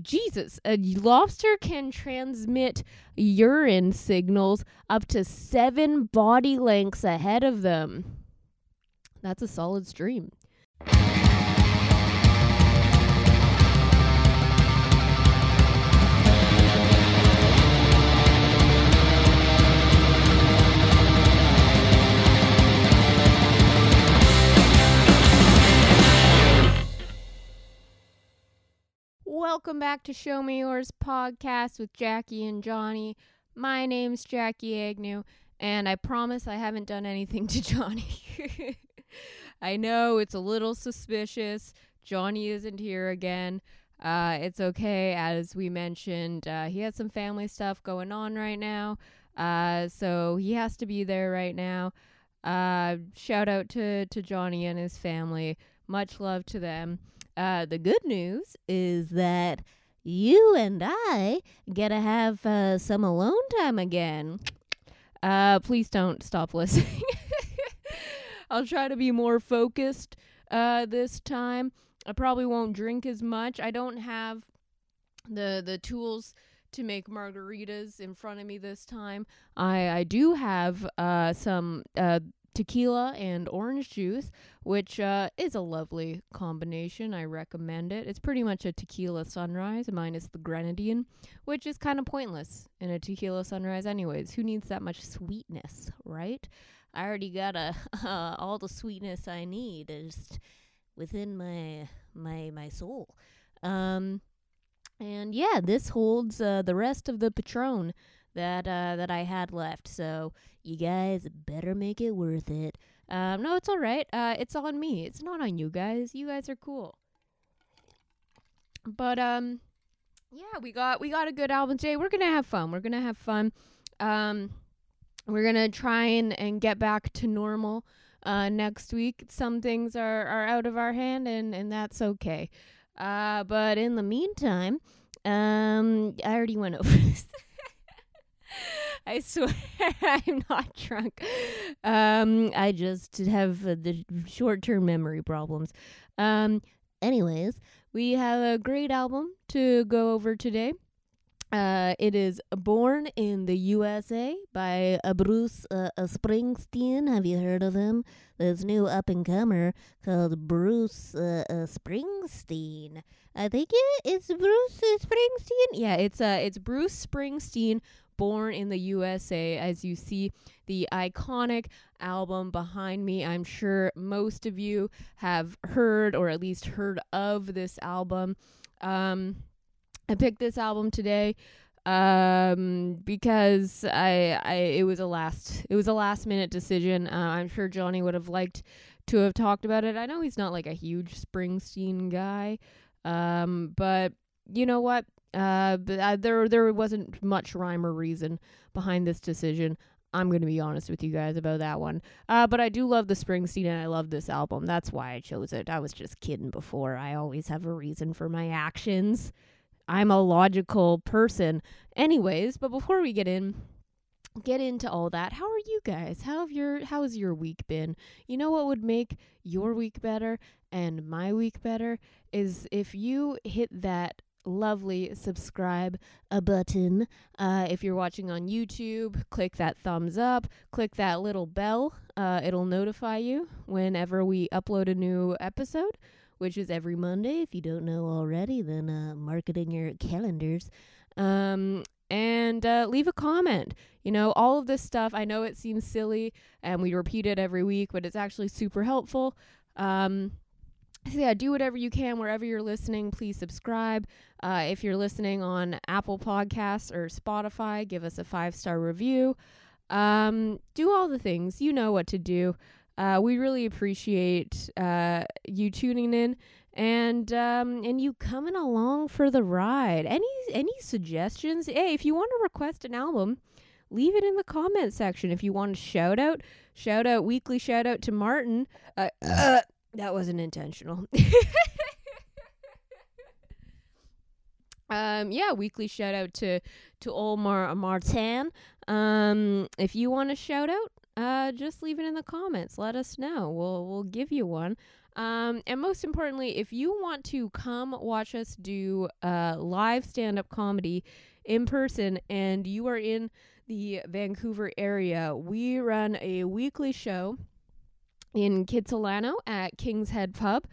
Jesus, a lobster can transmit urine signals up to seven body lengths ahead of them. That's a solid stream. Welcome back to Show Me Yours podcast with Jackie and Johnny. My name's Jackie Agnew, and I promise I haven't done anything to Johnny. I know it's a little suspicious. Johnny isn't here again. Uh, it's okay, as we mentioned. Uh, he has some family stuff going on right now, uh, so he has to be there right now. Uh, shout out to, to Johnny and his family. Much love to them. Uh, the good news is that you and I get to have uh, some alone time again. Uh, please don't stop listening. I'll try to be more focused uh, this time. I probably won't drink as much. I don't have the the tools to make margaritas in front of me this time. I I do have uh, some uh, tequila and orange juice, which uh, is a lovely combination. I recommend it. It's pretty much a tequila sunrise minus the grenadine, which is kind of pointless in a tequila sunrise, anyways. Who needs that much sweetness, right? I already got a uh, all the sweetness I need is within my my my soul. Um, and yeah, this holds uh, the rest of the Patron that uh, that I had left. So you guys better make it worth it. Um, no, it's all right. Uh, it's on me. It's not on you guys. You guys are cool. But um, yeah, we got we got a good album today. We're gonna have fun. We're gonna have fun. Um, we're gonna try and and get back to normal. Uh, next week, some things are are out of our hand, and and that's okay. Uh, but in the meantime, um, I already went over this. I swear I'm not drunk. Um, I just have uh, the short term memory problems. Um, anyways, we have a great album to go over today. Uh, it is Born in the USA by uh, Bruce uh, Springsteen. Have you heard of him? This new up and comer called Bruce uh, uh, Springsteen. I think it is Bruce Springsteen. Yeah, it's uh, it's Bruce Springsteen Born in the USA, as you see the iconic album behind me. I'm sure most of you have heard or at least heard of this album. Um, I picked this album today um because I I it was a last it was a last minute decision. Uh, I'm sure Johnny would have liked to have talked about it. I know he's not like a huge Springsteen guy. Um but you know what? Uh, but uh, there there wasn't much rhyme or reason behind this decision. I'm going to be honest with you guys about that one. Uh, but I do love the Springsteen and I love this album. That's why I chose it. I was just kidding before. I always have a reason for my actions. I'm a logical person. Anyways, but before we get in get into all that, how are you guys? How have your how has your week been? You know what would make your week better and my week better is if you hit that lovely subscribe a button. Uh, if you're watching on YouTube, click that thumbs up, click that little bell. Uh, it'll notify you whenever we upload a new episode, which is every Monday. If you don't know already, then uh, mark it in your calendars. Um, and uh, leave a comment. You know, all of this stuff, I know it seems silly and we repeat it every week, but it's actually super helpful. Um, so yeah, do whatever you can wherever you're listening. Please subscribe. Uh, if you're listening on Apple Podcasts or Spotify, give us a five star review. Um, do all the things. You know what to do. Uh, we really appreciate uh, you tuning in and um, and you coming along for the ride. Any any suggestions? Hey, if you want to request an album, leave it in the comment section. If you want a shout out, shout out weekly shout out to Martin. Uh, uh, that wasn't intentional. um, yeah, weekly shout out to to old Mar- Martin. Um, if you want a shout out, uh, just leave it in the comments. Let us know. We'll we'll give you one. Um, and most importantly, if you want to come watch us do uh, live stand up comedy in person and you are in the Vancouver area, we run a weekly show in Kitsilano at King's Head Pub.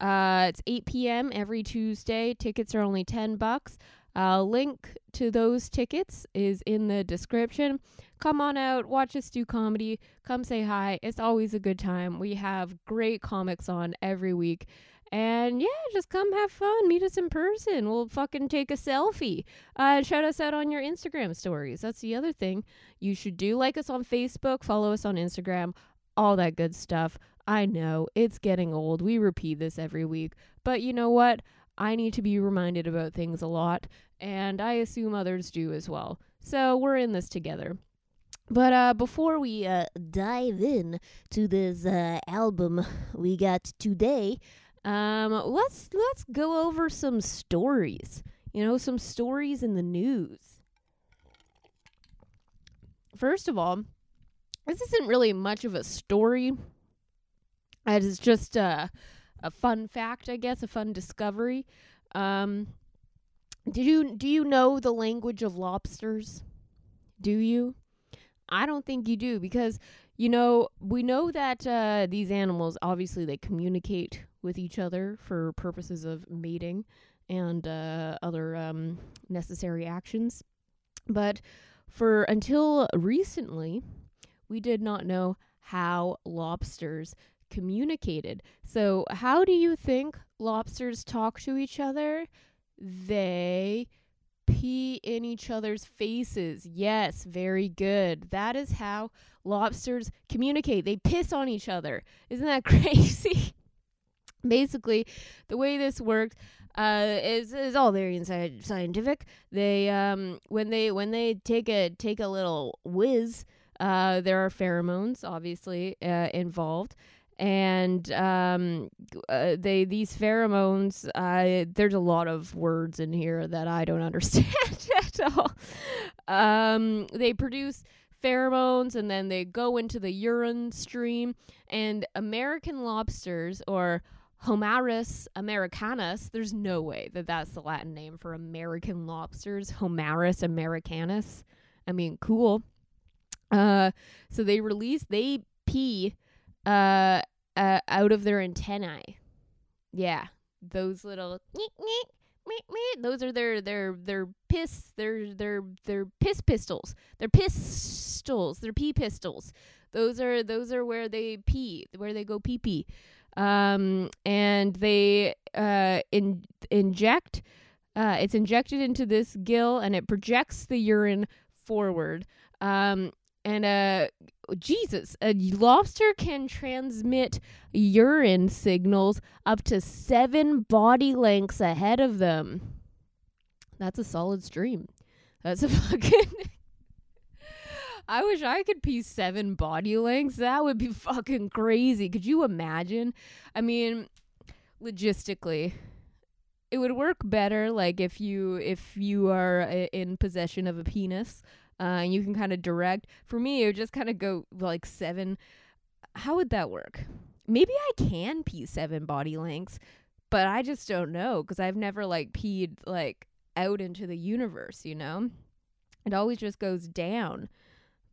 Uh, it's 8 p.m. every Tuesday. Tickets are only 10 bucks. Uh, link to those tickets is in the description. Come on out, watch us do comedy. Come say hi. It's always a good time. We have great comics on every week. And yeah, just come have fun. Meet us in person. We'll fucking take a selfie. Uh, shout us out on your Instagram stories. That's the other thing you should do. Like us on Facebook, follow us on Instagram, all that good stuff. I know it's getting old. We repeat this every week. But you know what? I need to be reminded about things a lot, and I assume others do as well. So we're in this together. But uh, before we uh, dive in to this uh, album we got today, um, let's let's go over some stories. You know, some stories in the news. First of all, this isn't really much of a story. It's just a a fun fact, I guess, a fun discovery. Um, do you do you know the language of lobsters? Do you? I don't think you do because you know we know that uh, these animals obviously they communicate with each other for purposes of mating and uh, other um, necessary actions, but for until recently, we did not know how lobsters communicated. So, how do you think lobsters talk to each other? They pee in each other's faces. Yes, very good. That is how lobsters communicate. They piss on each other. Isn't that crazy? Basically, the way this works uh, is is all very inside scientific. They um when they when they take a take a little whiz, uh, there are pheromones obviously uh, involved, and um, uh, they these pheromones. There's a lot of words in here that I don't understand at all. Um, they produce pheromones and then they go into the urine stream. And American lobsters or Homarus americanus, there's no way that that's the Latin name for American lobsters. Homarus americanus. I mean, cool. Uh, so they release, they pee uh, uh, out of their antennae. Yeah, those little those are their their their piss their their their piss pistols. They're pistols. They're pee pistols. Those are those are where they pee, where they go pee pee. Um, and they uh in, inject uh it's injected into this gill and it projects the urine forward. Um and uh Jesus, a lobster can transmit urine signals up to seven body lengths ahead of them. That's a solid stream. That's a fucking. I wish I could pee seven body lengths. That would be fucking crazy. Could you imagine? I mean, logistically, it would work better like if you if you are uh, in possession of a penis uh, you can kind of direct. For me, it would just kind of go like seven. How would that work? Maybe I can pee seven body lengths, but I just don't know because I've never like peed like out into the universe, you know? It always just goes down.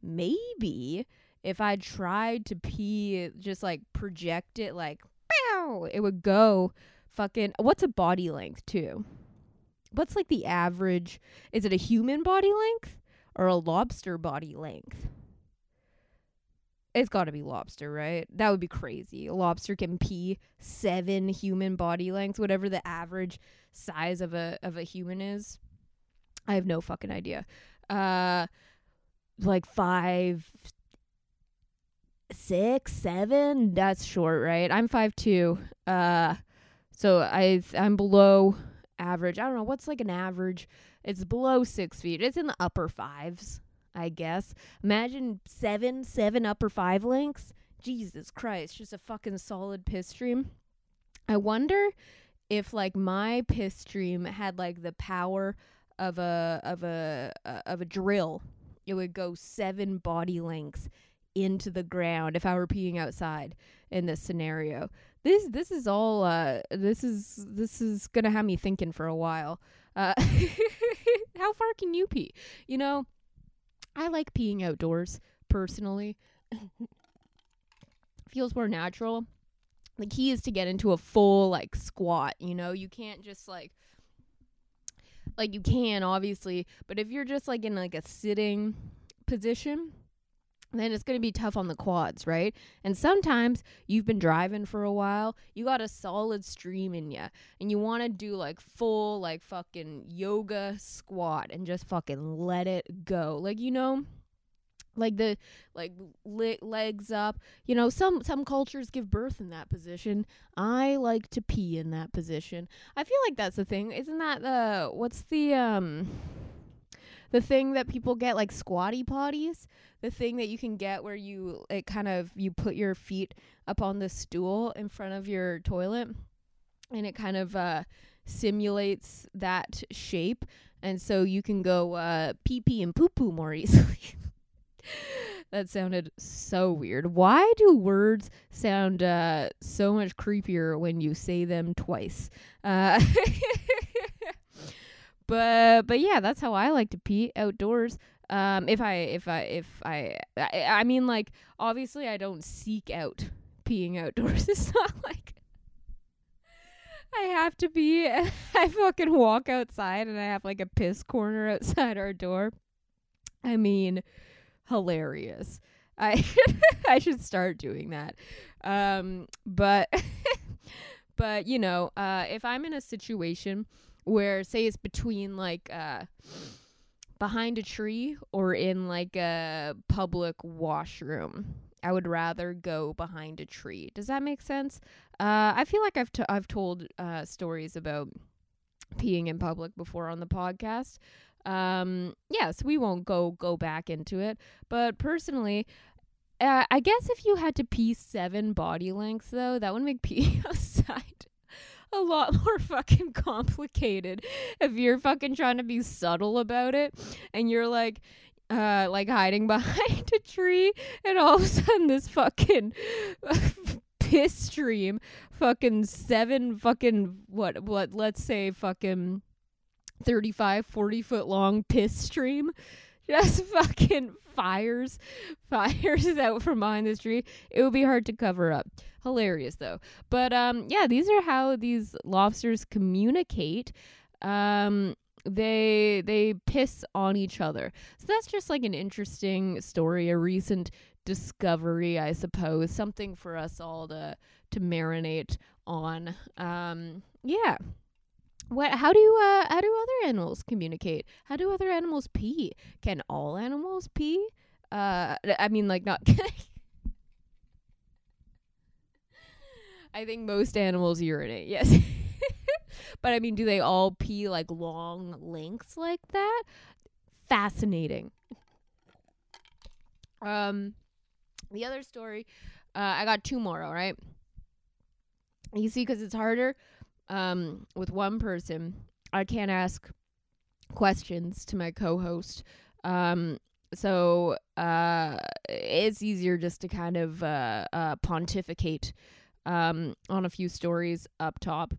Maybe if I tried to pee, just like project it, like, pow, it would go fucking. What's a body length, too? What's like the average? Is it a human body length? Or a lobster body length. It's got to be lobster, right? That would be crazy. A lobster can pee seven human body lengths, whatever the average size of a of a human is. I have no fucking idea. Uh, like five, six, seven. That's short, right? I'm five two. Uh, so I I'm below average. I don't know what's like an average it's below six feet. It's in the upper fives, I guess. Imagine seven, seven upper five lengths. Jesus Christ, just a fucking solid piss stream. I wonder if like my piss stream had like the power of a of a uh, of a drill. It would go seven body lengths into the ground if I were peeing outside in this scenario. this this is all uh this is this is gonna have me thinking for a while. Uh, how far can you pee? You know, I like peeing outdoors personally. Feels more natural. The key is to get into a full like squat. You know, you can't just like like you can obviously, but if you're just like in like a sitting position, then it's going to be tough on the quads, right? And sometimes you've been driving for a while, you got a solid stream in you, and you want to do like full, like fucking yoga squat and just fucking let it go. Like, you know, like the like le- legs up you know some some cultures give birth in that position i like to pee in that position i feel like that's the thing isn't that the what's the um the thing that people get like squatty potties the thing that you can get where you it kind of you put your feet up on the stool in front of your toilet and it kind of uh simulates that shape and so you can go uh pee pee and poo poo more easily that sounded so weird. Why do words sound uh, so much creepier when you say them twice? Uh, but but yeah, that's how I like to pee outdoors. Um, if I if I if I, I I mean like obviously I don't seek out peeing outdoors. It's not like I have to be. I fucking walk outside and I have like a piss corner outside our door. I mean, hilarious. I I should start doing that. Um, but but you know, uh, if I'm in a situation where say it's between like uh behind a tree or in like a public washroom, I would rather go behind a tree. Does that make sense? Uh, I feel like I've t- I've told uh, stories about peeing in public before on the podcast. Um, yes, we won't go go back into it, but personally, uh, I guess if you had to pee seven body lengths though, that would make pee outside a lot more fucking complicated. If you're fucking trying to be subtle about it, and you're like, uh, like hiding behind a tree, and all of a sudden this fucking piss stream, fucking seven fucking what what let's say fucking 35, 40 foot long piss stream just fucking fires fires out from behind this tree it would be hard to cover up. Hilarious though. But um yeah these are how these lobsters communicate. Um they they piss on each other. So that's just like an interesting story a recent discovery i suppose. Something for us all to to marinate on. Um yeah what how do uh how do other animals communicate? How do other animals pee? Can all animals pee? Uh i mean like not i think most animals urinate yes. But i mean do they all pee like long lengths like that? Fascinating. Um the other story uh i got two more all right? You see because it's harder um, with one person, I can't ask questions to my co-host. Um, so uh, it's easier just to kind of uh, uh, pontificate um, on a few stories up top.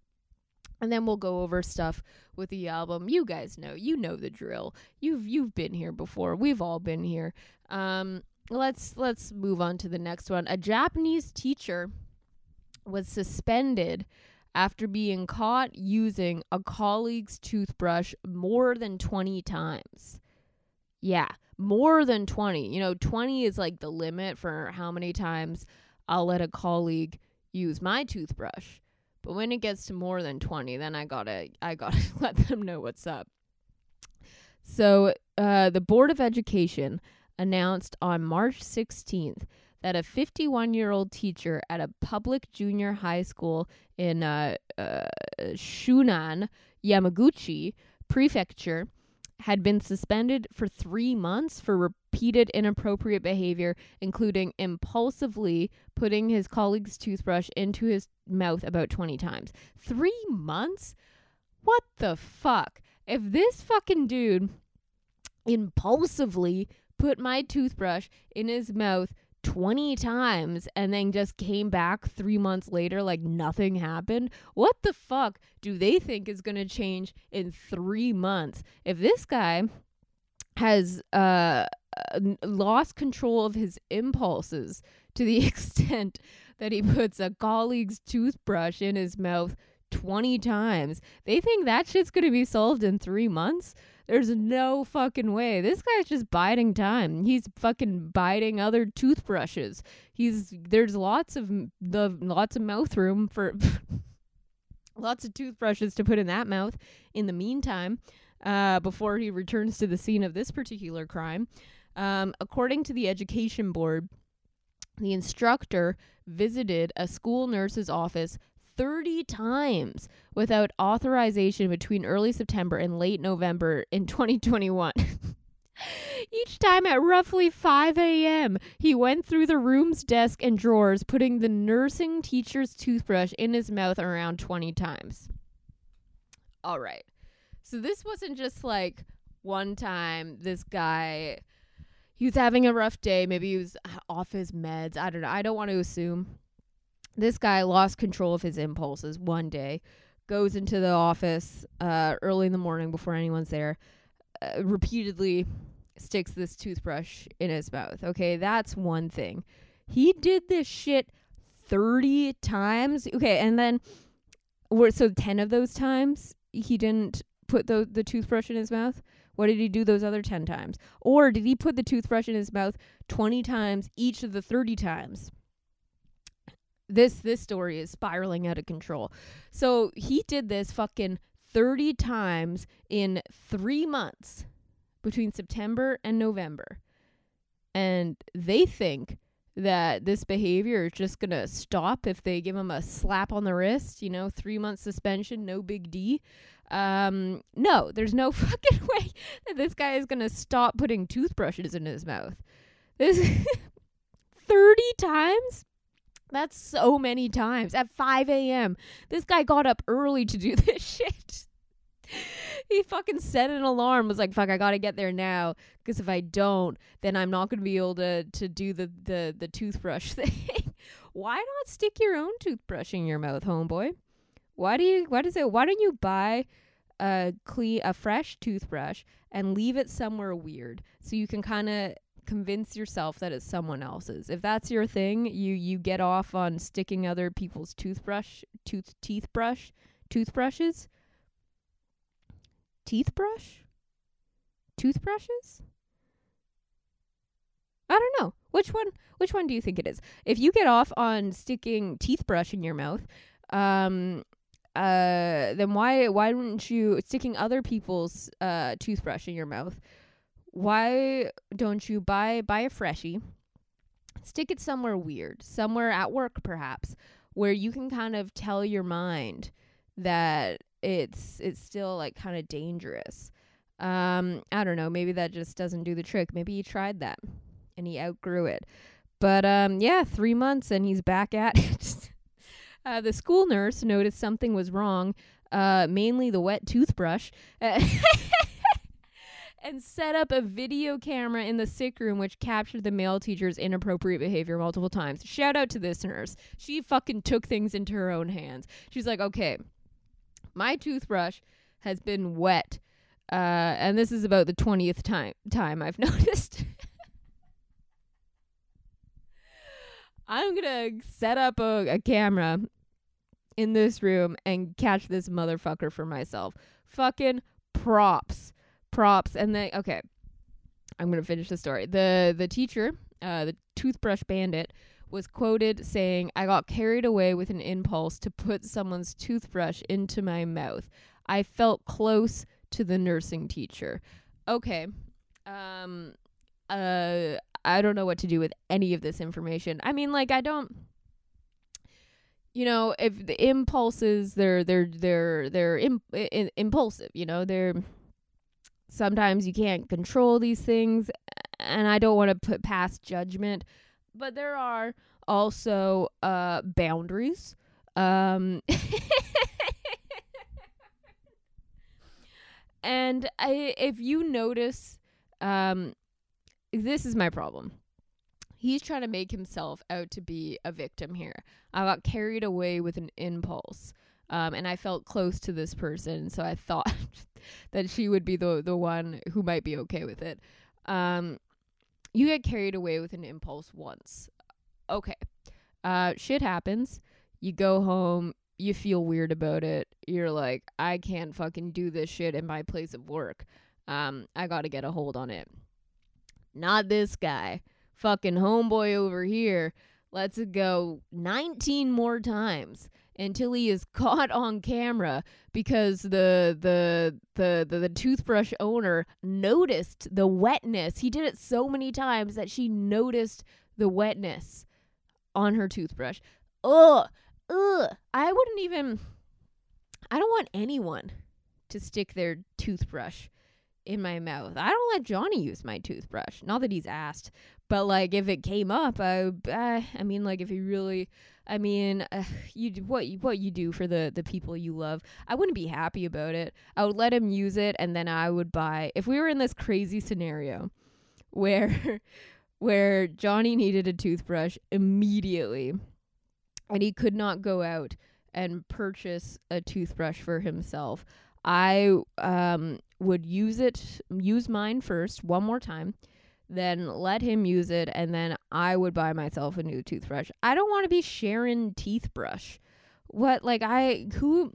And then we'll go over stuff with the album. You guys know, you know the drill. You've you've been here before. We've all been here. Um, let's let's move on to the next one. A Japanese teacher was suspended after being caught using a colleague's toothbrush more than 20 times. Yeah, more than 20. You know, 20 is like the limit for how many times I'll let a colleague use my toothbrush. But when it gets to more than 20, then I got to I got to let them know what's up. So, uh, the Board of Education announced on March 16th that a 51 year old teacher at a public junior high school in uh, uh, Shunan, Yamaguchi Prefecture had been suspended for three months for repeated inappropriate behavior, including impulsively putting his colleague's toothbrush into his mouth about 20 times. Three months? What the fuck? If this fucking dude impulsively put my toothbrush in his mouth 20 times and then just came back three months later like nothing happened. What the fuck do they think is going to change in three months? If this guy has uh, lost control of his impulses to the extent that he puts a colleague's toothbrush in his mouth 20 times, they think that shit's going to be solved in three months. There's no fucking way. This guy's just biding time. He's fucking biting other toothbrushes. He's there's lots of the lots of mouth room for lots of toothbrushes to put in that mouth in the meantime uh, before he returns to the scene of this particular crime. Um, according to the education board, the instructor visited a school nurse's office 30 times without authorization between early September and late November in 2021. Each time at roughly 5 a.m., he went through the room's desk and drawers, putting the nursing teacher's toothbrush in his mouth around 20 times. All right. So this wasn't just like one time this guy he was having a rough day, maybe he was off his meds. I don't know. I don't want to assume this guy lost control of his impulses one day, goes into the office uh, early in the morning before anyone's there, uh, repeatedly sticks this toothbrush in his mouth. Okay, that's one thing. He did this shit 30 times. Okay, and then so 10 of those times he didn't put the the toothbrush in his mouth. What did he do those other 10 times? Or did he put the toothbrush in his mouth 20 times each of the 30 times? This this story is spiraling out of control. So he did this fucking 30 times in 3 months between September and November. And they think that this behavior is just going to stop if they give him a slap on the wrist, you know, 3 months suspension, no big D. Um no, there's no fucking way that this guy is going to stop putting toothbrushes in his mouth. This 30 times? That's so many times at 5 a.m. This guy got up early to do this shit. he fucking set an alarm. Was like, "Fuck, I gotta get there now, because if I don't, then I'm not gonna be able to to do the the the toothbrush thing." why not stick your own toothbrush in your mouth, homeboy? Why do you? Why does it? Why don't you buy a clean a fresh toothbrush and leave it somewhere weird so you can kind of convince yourself that it's someone else's. If that's your thing, you you get off on sticking other people's toothbrush tooth teeth brush toothbrushes. Teeth brush? Toothbrushes? I don't know. Which one which one do you think it is? If you get off on sticking teeth brush in your mouth, um uh then why why wouldn't you sticking other people's uh toothbrush in your mouth? Why don't you buy buy a freshie stick it somewhere weird somewhere at work perhaps where you can kind of tell your mind that it's it's still like kind of dangerous. Um i don't know maybe that just doesn't do the trick. Maybe he tried that and he outgrew it. But um yeah 3 months and he's back at it. Uh, the school nurse noticed something was wrong uh mainly the wet toothbrush and set up a video camera in the sick room which captured the male teacher's inappropriate behavior multiple times. Shout out to this nurse. She fucking took things into her own hands. She's like, okay, my toothbrush has been wet. Uh, and this is about the 20th time time I've noticed. I'm gonna set up a, a camera in this room and catch this motherfucker for myself. Fucking props props and then okay i'm gonna finish the story. The the teacher uh the toothbrush bandit was quoted saying i got carried away with an impulse to put someone's toothbrush into my mouth. I felt close to the nursing teacher. Okay um uh i don't know what to do with any of this information. I mean like i don't you know if the impulses they're they're they're they're Im- I- impulsive you know they're sometimes you can't control these things and I don't want to put past judgment, but there are also uh boundaries. Um and I if you notice um this is my problem. he's trying to make himself out to be a victim here. I got carried away with an impulse. Um, and I felt close to this person, so I thought that she would be the the one who might be okay with it. Um, you get carried away with an impulse once. Okay. Uh, shit happens. You go home, you feel weird about it. You're like, I can't fucking do this shit in my place of work. Um, I gotta get a hold on it. Not this guy. Fucking homeboy over here Let's go 19 more times until he is caught on camera because the the the the, the toothbrush owner noticed the wetness. He did it so many times that she noticed the wetness on her toothbrush. Ugh, ugh. I wouldn't even. I don't want anyone to stick their toothbrush in my mouth. I don't let Johnny use my toothbrush. Not that he's asked, but like if it came up, I I mean like if he really I mean, uh, you what what you do for the the people you love. I wouldn't be happy about it. I would let him use it and then I would buy if we were in this crazy scenario where where Johnny needed a toothbrush immediately and he could not go out and purchase a toothbrush for himself. I um would use it use mine first one more time then let him use it and then I would buy myself a new toothbrush. I don't want to be sharing teeth brush. What like I who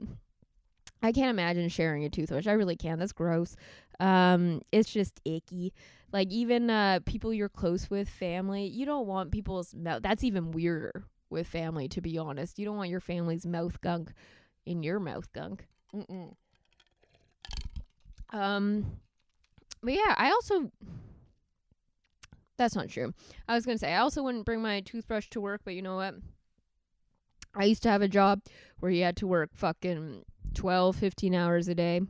I can't imagine sharing a toothbrush. I really can. That's gross. Um it's just icky. Like even uh people you're close with, family, you don't want people's mouth. That's even weirder with family to be honest. You don't want your family's mouth gunk in your mouth gunk. Mm-mm. Um but yeah, I also that's not true. I was going to say, I also wouldn't bring my toothbrush to work, but you know what? I used to have a job where you had to work fucking 12, 15 hours a day.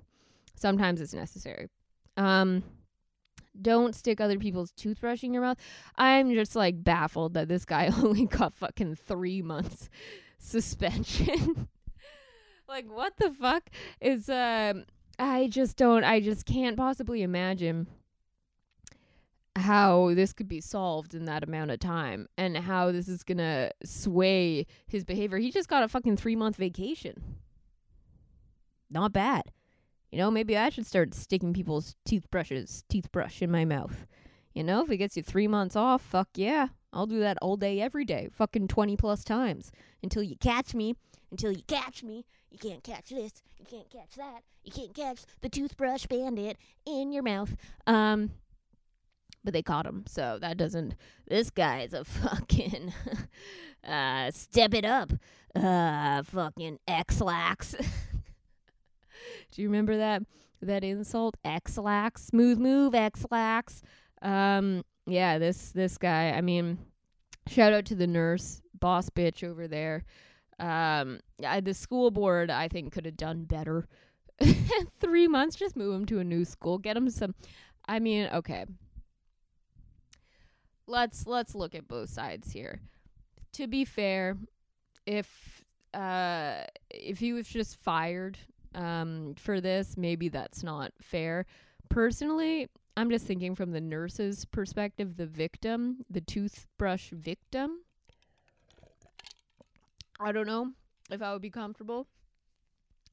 Sometimes it's necessary. Um, don't stick other people's toothbrush in your mouth. I'm just like baffled that this guy only got fucking three months suspension. like, what the fuck is, uh, I just don't, I just can't possibly imagine how this could be solved in that amount of time and how this is going to sway his behavior. He just got a fucking 3 month vacation. Not bad. You know, maybe I should start sticking people's toothbrushes, toothbrush in my mouth. You know, if it gets you 3 months off, fuck yeah. I'll do that all day every day, fucking 20 plus times until you catch me. Until you catch me, you can't catch this, you can't catch that, you can't catch the toothbrush bandit in your mouth. Um but they caught him. So that doesn't. This guy's a fucking uh, step it up, uh, fucking Ex-Lax. Do you remember that that insult? Ex-Lax, smooth move, Ex-Lax. Um, yeah, this this guy. I mean, shout out to the nurse, boss bitch over there. Um, yeah, the school board I think could have done better. Three months, just move him to a new school, get him some. I mean, okay, let's let's look at both sides here. To be fair, if uh if he was just fired um for this, maybe that's not fair. Personally, I'm just thinking from the nurse's perspective, the victim, the toothbrush victim. I don't know if I would be comfortable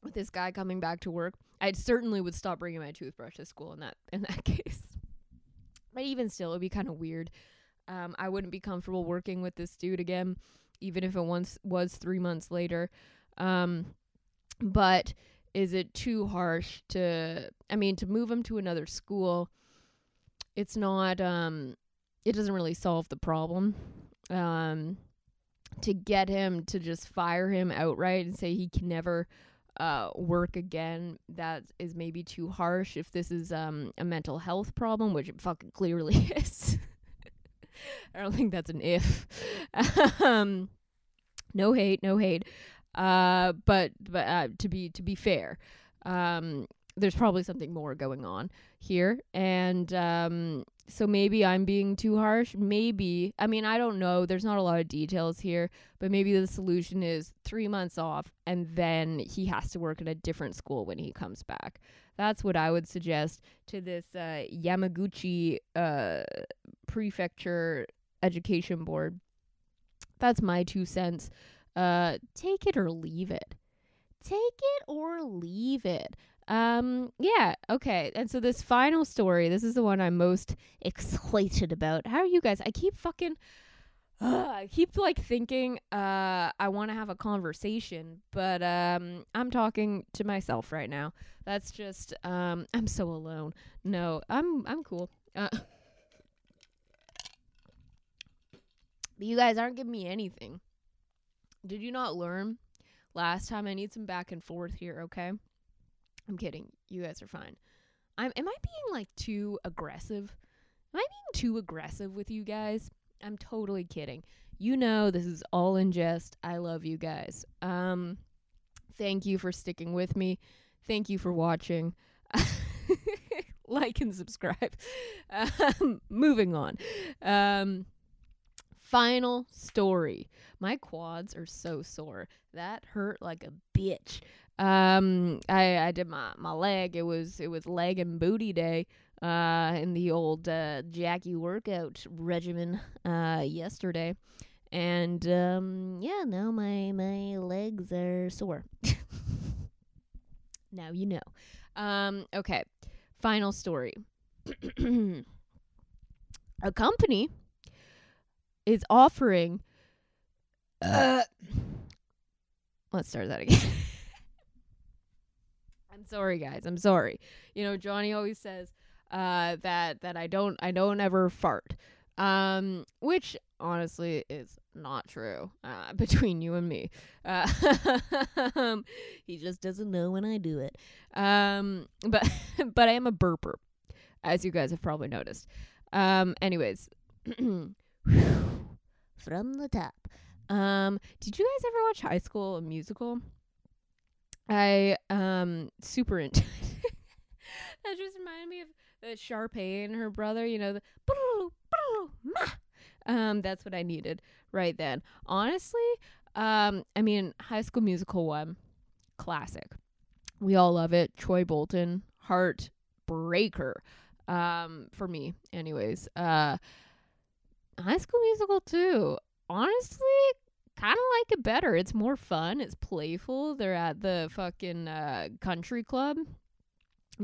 with this guy coming back to work. I certainly would stop bringing my toothbrush to school in that in that case. But even still, it would be kind of weird um, I wouldn't be comfortable working with this dude again, even if it once was three months later. Um, but is it too harsh to? I mean, to move him to another school, it's not. Um, it doesn't really solve the problem. Um, to get him to just fire him outright and say he can never uh, work again that is maybe too harsh if this is um, a mental health problem which it fucking clearly is I don't think that's an if. um, no hate, no hate. Uh, but but uh, to be to be fair, um, there's probably something more going on here, and um, so maybe I'm being too harsh. Maybe I mean I don't know. There's not a lot of details here, but maybe the solution is three months off, and then he has to work at a different school when he comes back. That's what I would suggest to this uh, Yamaguchi uh, prefecture Education Board. That's my two cents. Uh, take it or leave it. Take it or leave it. Um, yeah, okay. And so this final story, this is the one I'm most excited about. How are you guys? I keep fucking uh, I keep like thinking uh I want to have a conversation, but um I'm talking to myself right now. That's just um I'm so alone. No, I'm I'm cool. Uh, but you guys aren't giving me anything. Did you not learn last time? I need some back and forth here, okay? I'm kidding. You guys are fine. I'm am I being like too aggressive? Am I being too aggressive with you guys? I'm totally kidding. You know this is all in jest. I love you guys. Um thank you for sticking with me. Thank you for watching. like and subscribe. Um, moving on. Um final story. My quads are so sore. That hurt like a bitch. Um I I did my my leg. It was it was leg and booty day uh, in the old uh, Jackie workout regimen uh, yesterday, and um, yeah, now my my legs are sore. now you know. Um, okay, final story. A company is offering. Uh, let's start that again. I'm sorry, guys. I'm sorry. You know, Johnny always says uh, that that I don't I don't ever fart. Um, which honestly is not true uh, between you and me. Uh, he just doesn't know when I do it. Um, but but I am a burper, as you guys have probably noticed. Um, anyways, from the top. Um, did you guys ever watch High School Musical? I um super into. that just reminded me of the Sharpay and her brother, you know, the um, that's what I needed right then. Honestly, um, I mean, High School Musical one, classic. We all love it. Troy Bolton, heartbreaker, um, for me, anyways. Uh, High School Musical two, honestly, kind of like it better. It's more fun. It's playful. They're at the fucking uh, country club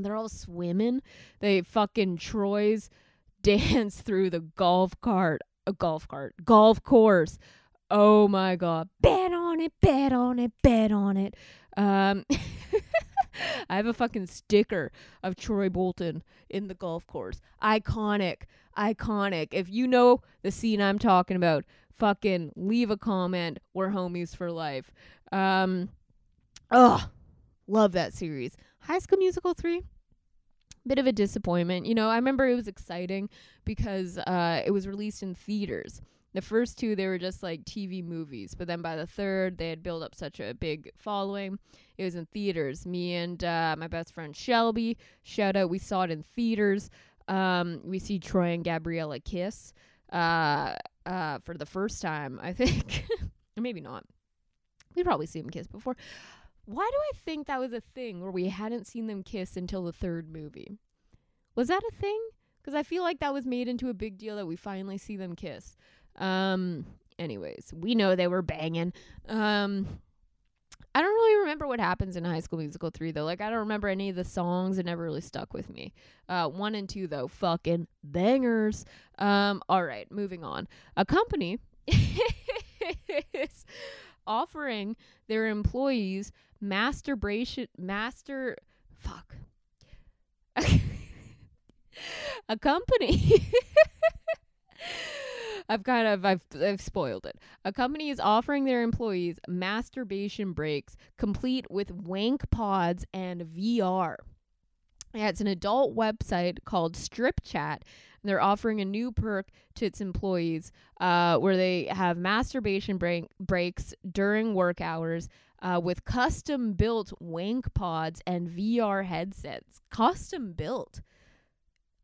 they're all swimming. They fucking Troy's dance through the golf cart, a golf cart, golf course. Oh my god. Bet on it, bet on it, bet on it. Um I have a fucking sticker of Troy Bolton in the golf course. Iconic. Iconic. If you know the scene I'm talking about, fucking leave a comment. We're homies for life. Um Ugh. Love that series. High School Musical 3 bit of a disappointment. You know, I remember it was exciting because uh, it was released in theaters. The first two, they were just like TV movies, but then by the third, they had built up such a big following. It was in theaters. Me and uh, my best friend Shelby, shout out, we saw it in theaters. Um, we see Troy and Gabriella kiss uh, uh, for the first time, I think. or maybe not. We'd probably see them kiss before. Why do I think that was a thing where we hadn't seen them kiss until the third movie? Was that a thing? Because I feel like that was made into a big deal that we finally see them kiss. Um, anyways, we know they were banging. Um, I don't really remember what happens in High School Musical 3 though. Like I don't remember any of the songs. It never really stuck with me. Uh 1 and 2 though, fucking bangers. Um all right, moving on. A company is offering their employees masturbation master fuck a company I've kind of I've I've spoiled it. A company is offering their employees masturbation breaks complete with wank pods and VR. Yeah, it's an adult website called Strip Chat. And They're offering a new perk to its employees uh, where they have masturbation break- breaks during work hours uh, with custom built wank pods and VR headsets. Custom built,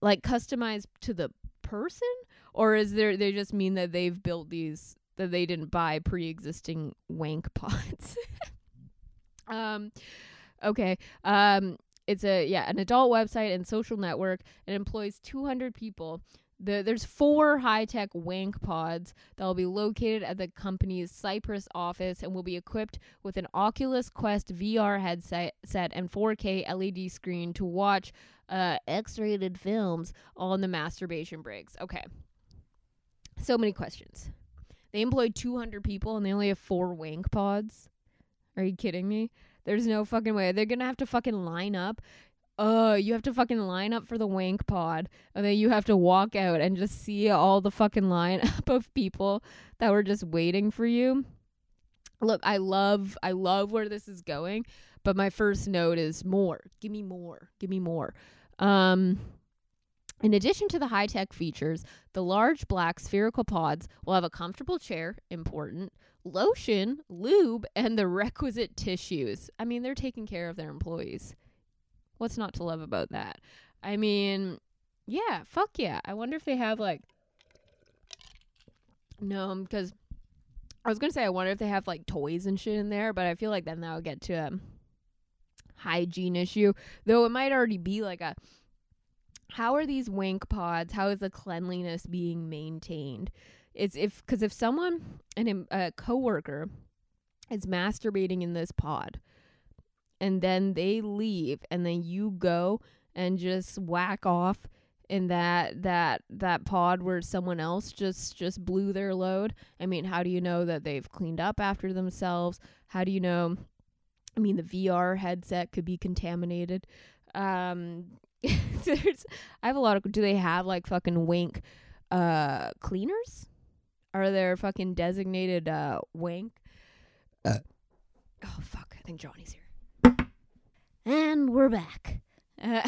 like customized to the person, or is there they just mean that they've built these that they didn't buy pre-existing wank pods? um, okay. Um, it's a yeah an adult website and social network. It employs 200 people. The, there's four high-tech wank pods that will be located at the company's Cyprus office and will be equipped with an Oculus Quest VR headset set and 4K LED screen to watch uh, X-rated films on the masturbation breaks. Okay. So many questions. They employ 200 people and they only have four wank pods. Are you kidding me? There's no fucking way. They're gonna have to fucking line up. Uh, you have to fucking line up for the wank pod, and then you have to walk out and just see all the fucking lineup of people that were just waiting for you. Look, I love, I love where this is going, but my first note is more. Give me more. Give me more. Um, in addition to the high tech features, the large black spherical pods will have a comfortable chair, important, lotion, lube, and the requisite tissues. I mean, they're taking care of their employees. What's not to love about that? I mean, yeah, fuck yeah. I wonder if they have like. No, um, because I was gonna say I wonder if they have like toys and shit in there, but I feel like then that would get to a hygiene issue. Though it might already be like a. How are these wank pods? How is the cleanliness being maintained? It's if because if someone and a coworker is masturbating in this pod, and then they leave, and then you go and just whack off in that that that pod where someone else just just blew their load. I mean, how do you know that they've cleaned up after themselves? How do you know? I mean, the VR headset could be contaminated. Um, there's, I have a lot of. Do they have like fucking wank, uh, cleaners? Are there fucking designated uh wank? Uh. Oh fuck! I think Johnny's here. And we're back. Uh,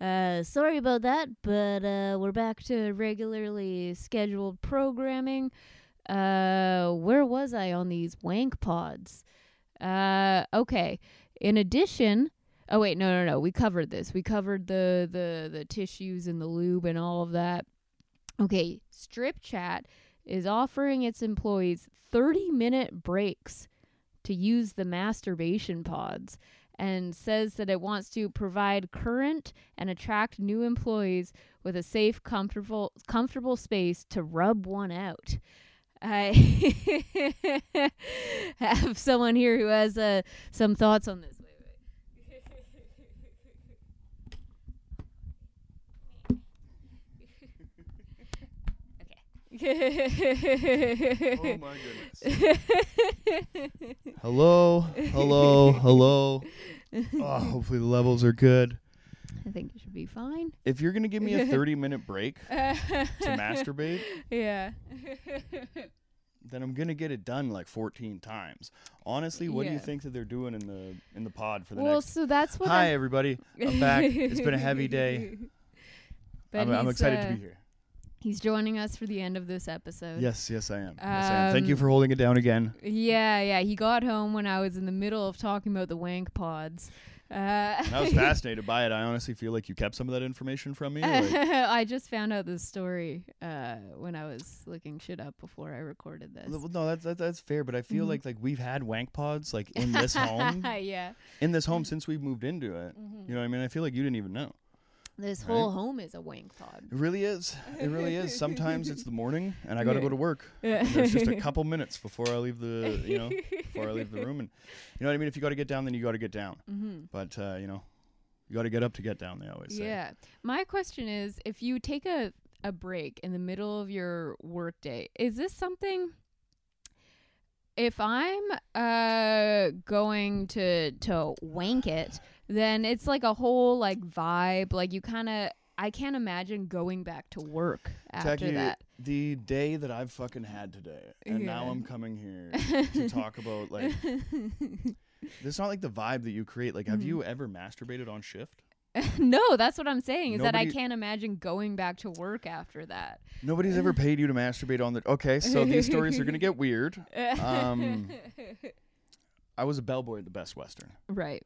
uh, sorry about that, but uh, we're back to regularly scheduled programming. Uh, where was I on these wank pods? Uh, okay. In addition, oh wait, no, no, no. We covered this. We covered the the the tissues and the lube and all of that. Okay, Strip Chat is offering its employees 30 minute breaks to use the masturbation pods and says that it wants to provide current and attract new employees with a safe, comfortable comfortable space to rub one out. I have someone here who has uh, some thoughts on this. Oh my goodness. hello, hello, hello. Oh, hopefully the levels are good. I think you should be fine. If you're gonna give me a 30 minute break to masturbate, yeah, then I'm gonna get it done like 14 times. Honestly, what do you Yeah. think that they're doing in the in the pod for the well, next? so that's what. Hi I'm- everybody, I'm back. It's been a heavy day. But I'm, I'm he's, excited uh, to be here. He's joining us for the end of this episode. Yes, yes I am. Yes, I am. Thank you Um, for holding it down again. Yeah, yeah. He got home when I was in the middle of talking about the wank pods. Uh, I was fascinated by it. I honestly feel like you kept some of that information from me. Like, I just found out this story uh, when I was looking shit up before I recorded this. Well, no, that's that's, that's fair, but I feel Mhm. like like we've had wank pods like in this home, yeah. in this home since we moved into it. Mhm. You know, what I mean, I feel like you didn't even know. This right? whole home is a wank pod. It really is. It really is. Sometimes it's the morning, and I got to go to work. Yeah. There's just a couple minutes before I leave the you know before I leave the room, and you know what I mean. If you got to get down, then you got to get down. Mm-hmm. But uh, you know, you got to get up to get down. They always say. Yeah. My question is if you take a, a break in the middle of your workday, is this something if I'm uh going to to wank it, then it's like a whole like vibe. Like you kinda I can't imagine going back to work after Jackie, that. the day that I've fucking had today, and now I'm coming here to talk about like this. Is not like the vibe that you create. Like, have Mhm. you ever masturbated on shift? no, that's what I'm saying, is that I can't imagine going back to work after that. Nobody's ever paid you to masturbate on the. Okay, so these stories are gonna get weird. Um, I was a bellboy at the Best Western, right,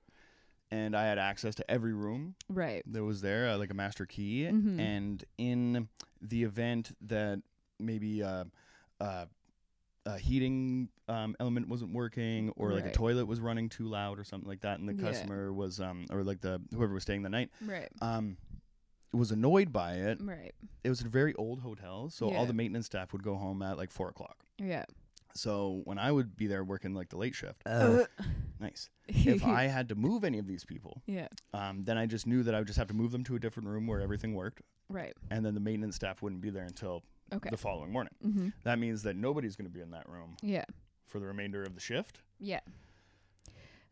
and I had access to every room right. that was there, uh, like a master key. Mhm. And in the event that maybe uh, uh, a heating um, element wasn't working, or like a toilet was running too loud, or something like that, and the Yeah. customer was, um, or like the whoever was staying the night, Right. um, was annoyed by it. Right. It was a very old hotel, so Yeah. all the maintenance staff would go home at like four o'clock. Yeah. So when I would be there working like the late shift, Uh. nice. If I had to move any of these people, yeah. um, then I just knew that I would just have to move them to a different room where everything worked, Right. and then the maintenance staff wouldn't be there until Okay. the following morning. Mm-hmm. That means that nobody's going to be in that room Yeah. for the remainder of the shift. Yeah.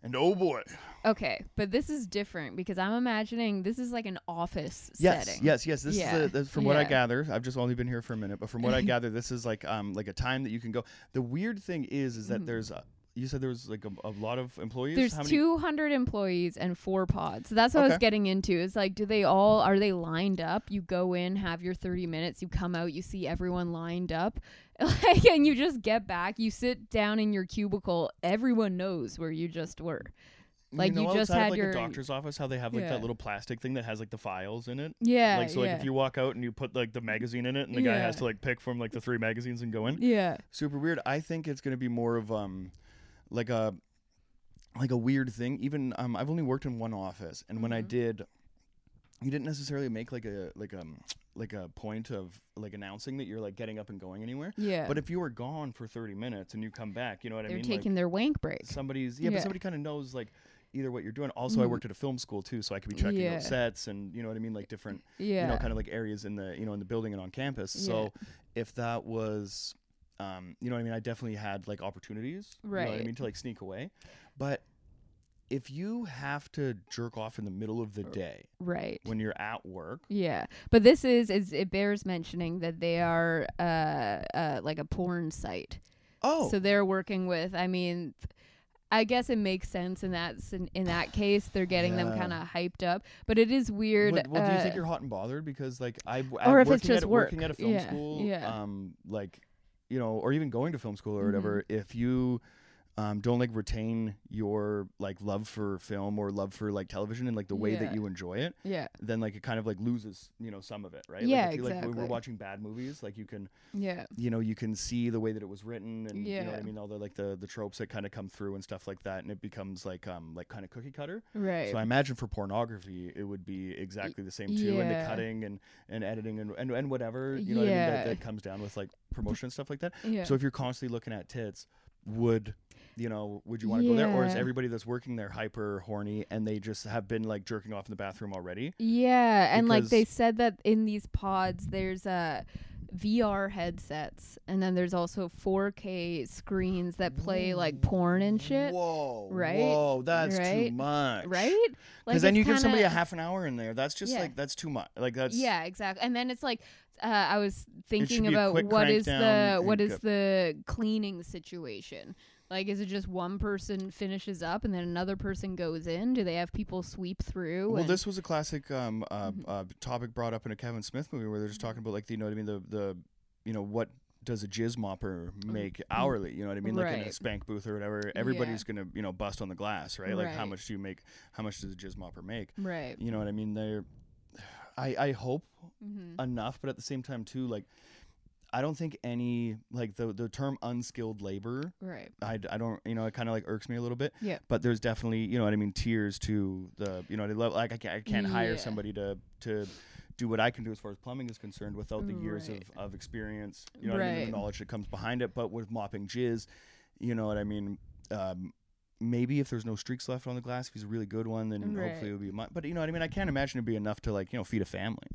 And oh boy, Okay, but this is different because I'm imagining this is like an office yes, setting. yes, yes. This Yeah. is a, this, from what I gather. I've just only been here for a minute, but from what I gather, this is like um like a time that you can go. The weird thing is, is that Mhm. there's. A, you said there was like a, a lot of employees. There's How many? 200 employees and four pods. So that's what I was getting into. It's like, do they all are they lined up? You go in, have your 30 minutes, you come out, you see everyone lined up, like, and you just get back. You sit down in your cubicle. Everyone knows where you just were. like, know you just had like your- a doctor's office how they have like Yeah. that little plastic thing that has like the files in it. Yeah. like so like yeah. if you walk out and you put like the magazine in it and the guy has to like pick from like the three magazines and go in. yeah. Super weird. I think it's gonna be more of um like a like a weird thing. Even um I've only worked in one office and when I Mhm. did you didn't necessarily make like a like um like a point of like announcing that you're like getting up and going anywhere. Yeah. But if you were gone for 30 minutes and you come back, you know what they're I mean? taking their wank break. somebody's yeah, Yeah. but somebody kind of knows like either what you're doing. Also, I Mhm. worked at a film school too, so I could be checking Yeah. out sets and you know what I mean, like different Yeah. you know, kind of like areas in the you know in the building and on campus. So if that was, um, you know, what I mean, I definitely had like opportunities, right? You know what I mean, to like sneak away, but if you have to jerk off in the middle of the day right. when you're at work, Yeah, but this is is it bears mentioning that they are uh uh like a porn site. oh, So they're working with. I mean, I guess it makes sense in that in, in that case. They're getting them kind of hyped up, but it is weird. well, well, do you uh, think you're hot and bothered because like I Or if it's just at, work. working at a film Yeah, school, yeah. um, like you know, or even going to film school or Mhm. whatever, if you um, don't like retain your like love for film or love for like television and like the way Yeah. that you enjoy it, yeah, then like it kind of like loses you know some of it, right? Yeah, like, if you, like when we're watching bad movies, like you can yeah, you know you can see the way that it was written and you know what I mean all the like the the tropes that kind of come through and stuff like that, and it becomes like um like kind of cookie cutter. right. So I imagine for pornography, it would be exactly the same too, and the cutting and, and editing and, and and whatever you know what I mean that, that comes down with like promotion and stuff like that. yeah. So if you're constantly looking at tits, would you know would you want to go there, or is everybody that's working there hyper horny and they just have been like jerking off in the bathroom already? Yeah, and like they said that in these pods, there's uh, VR headsets, and then there's also 4K screens that play like porn and shit. Whoa, right? Whoa, that's too much, Right? Because then it's you give somebody a half an hour in there. That's just Yeah. like that's too much. Like that's Yeah, exactly. And then it's like uh, I was thinking about quick what crank is the down what and is go- the cleaning situation? Like, is it just one person finishes up and then another person goes in? Do they have people sweep through? Well, this was a classic um, uh, Mhm. uh, topic brought up in a Kevin Smith movie where they're just Mm-hmm. talking about like the, you know what I mean the the you know what does a jizz mopper make hourly? You know what I mean? Like in a Mm-hmm. Spank booth or whatever, everybody's gonna you know bust on the glass, right? Like how much do you make? How much does a jizz mopper make? right. You know what I mean? They're I I hope Mm-hmm. enough, but at the same time too like. I don't think any like the the term unskilled labor Right. I, I don't you know it kind of like irks me a little bit Yeah. but there's definitely you know what I mean tiers to the you know the level like I can't, I can't hire somebody to to do what I can do as far as plumbing is concerned without the years Right. of, of experience you know what I mean the knowledge that comes behind it but with mopping jizz you know what I mean um, maybe if there's no streaks left on the glass if he's a really good one then Right. hopefully it'll be but you know what I mean I can't imagine it'd be enough to like you know feed a family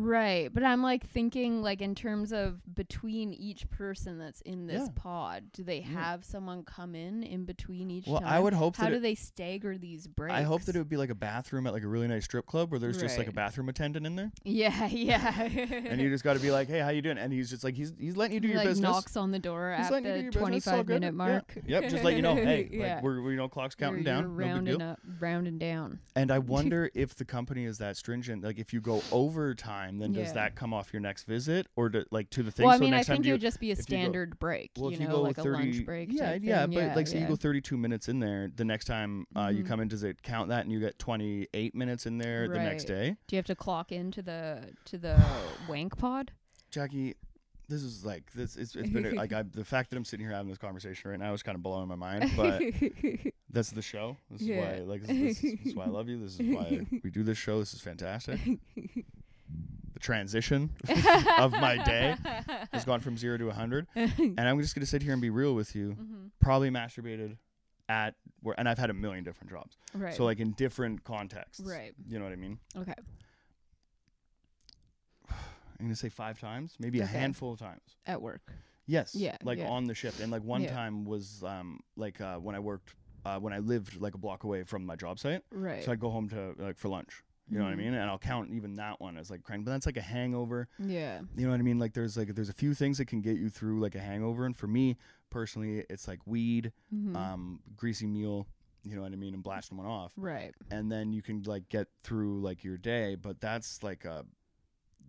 Right. But I'm like thinking like in terms of between each person that's in this Yeah. pod, do they Yeah. have someone come in in between each well time? I would hope How that do it, they stagger these breaks? I hope that it would be like a bathroom at like a really nice strip club where there's just like a Right. bathroom attendant in there Yeah, yeah. and you just got to be like, "Hey, how you doing?" And he's just like, he's he's letting you do your like business. knocks on the door He's at letting you do the your business, all 25 good. minute Yeah. mark. Yep, just let you know, hey, like we're we know clocks counting you're, down, You're no big rounding deal. up, rounding down. And I wonder if the company is that stringent. Like, if you go overtime, then does Yeah. that come off your next visit, or do, like to the thing? Well, I so mean, I next time think do it you, would just be a if you go- standard break, well, you if you know, go like 30, a lunch break. yeah, type yeah, thing. but like, say yeah. you go 32 minutes in there, the next time uh, you Mhm. come in, does it count that, and you get 28 minutes in there the next Right. day? Do you have to clock into the to the wank pod? Jackie, this is like this. It's, it's been a, like I, the fact that I'm sitting here having this conversation right now is kind of blowing my mind, but. That's the show. This is Yeah. why, like, this, this, is, this is why I love you. This is why we do this show. This is fantastic. the transition of my day has gone from zero to a hundred. And I'm just gonna sit here and be real with you. Mhm. Probably masturbated at where, and I've had a million different jobs. Right. So like in different contexts. right. You know what I mean? Okay. I'm gonna say five times, maybe a handful of times. At work. Yes. Yeah, Like yeah. on the shift, and like one Yeah. time was um like uh when I worked uh when I lived like a block away from my job site, Right. so I'd go home to like for lunch. You know what I Mhm. mean? And I'll count even that one as like crank, but that's like a hangover. yeah. You know what I mean? Like there's like there's a few things that can get you through like a hangover, and for me personally, it's like weed, Mhm. um, greasy meal. You know what I mean? And blasting one off, right. and then you can like get through like your day. But that's like a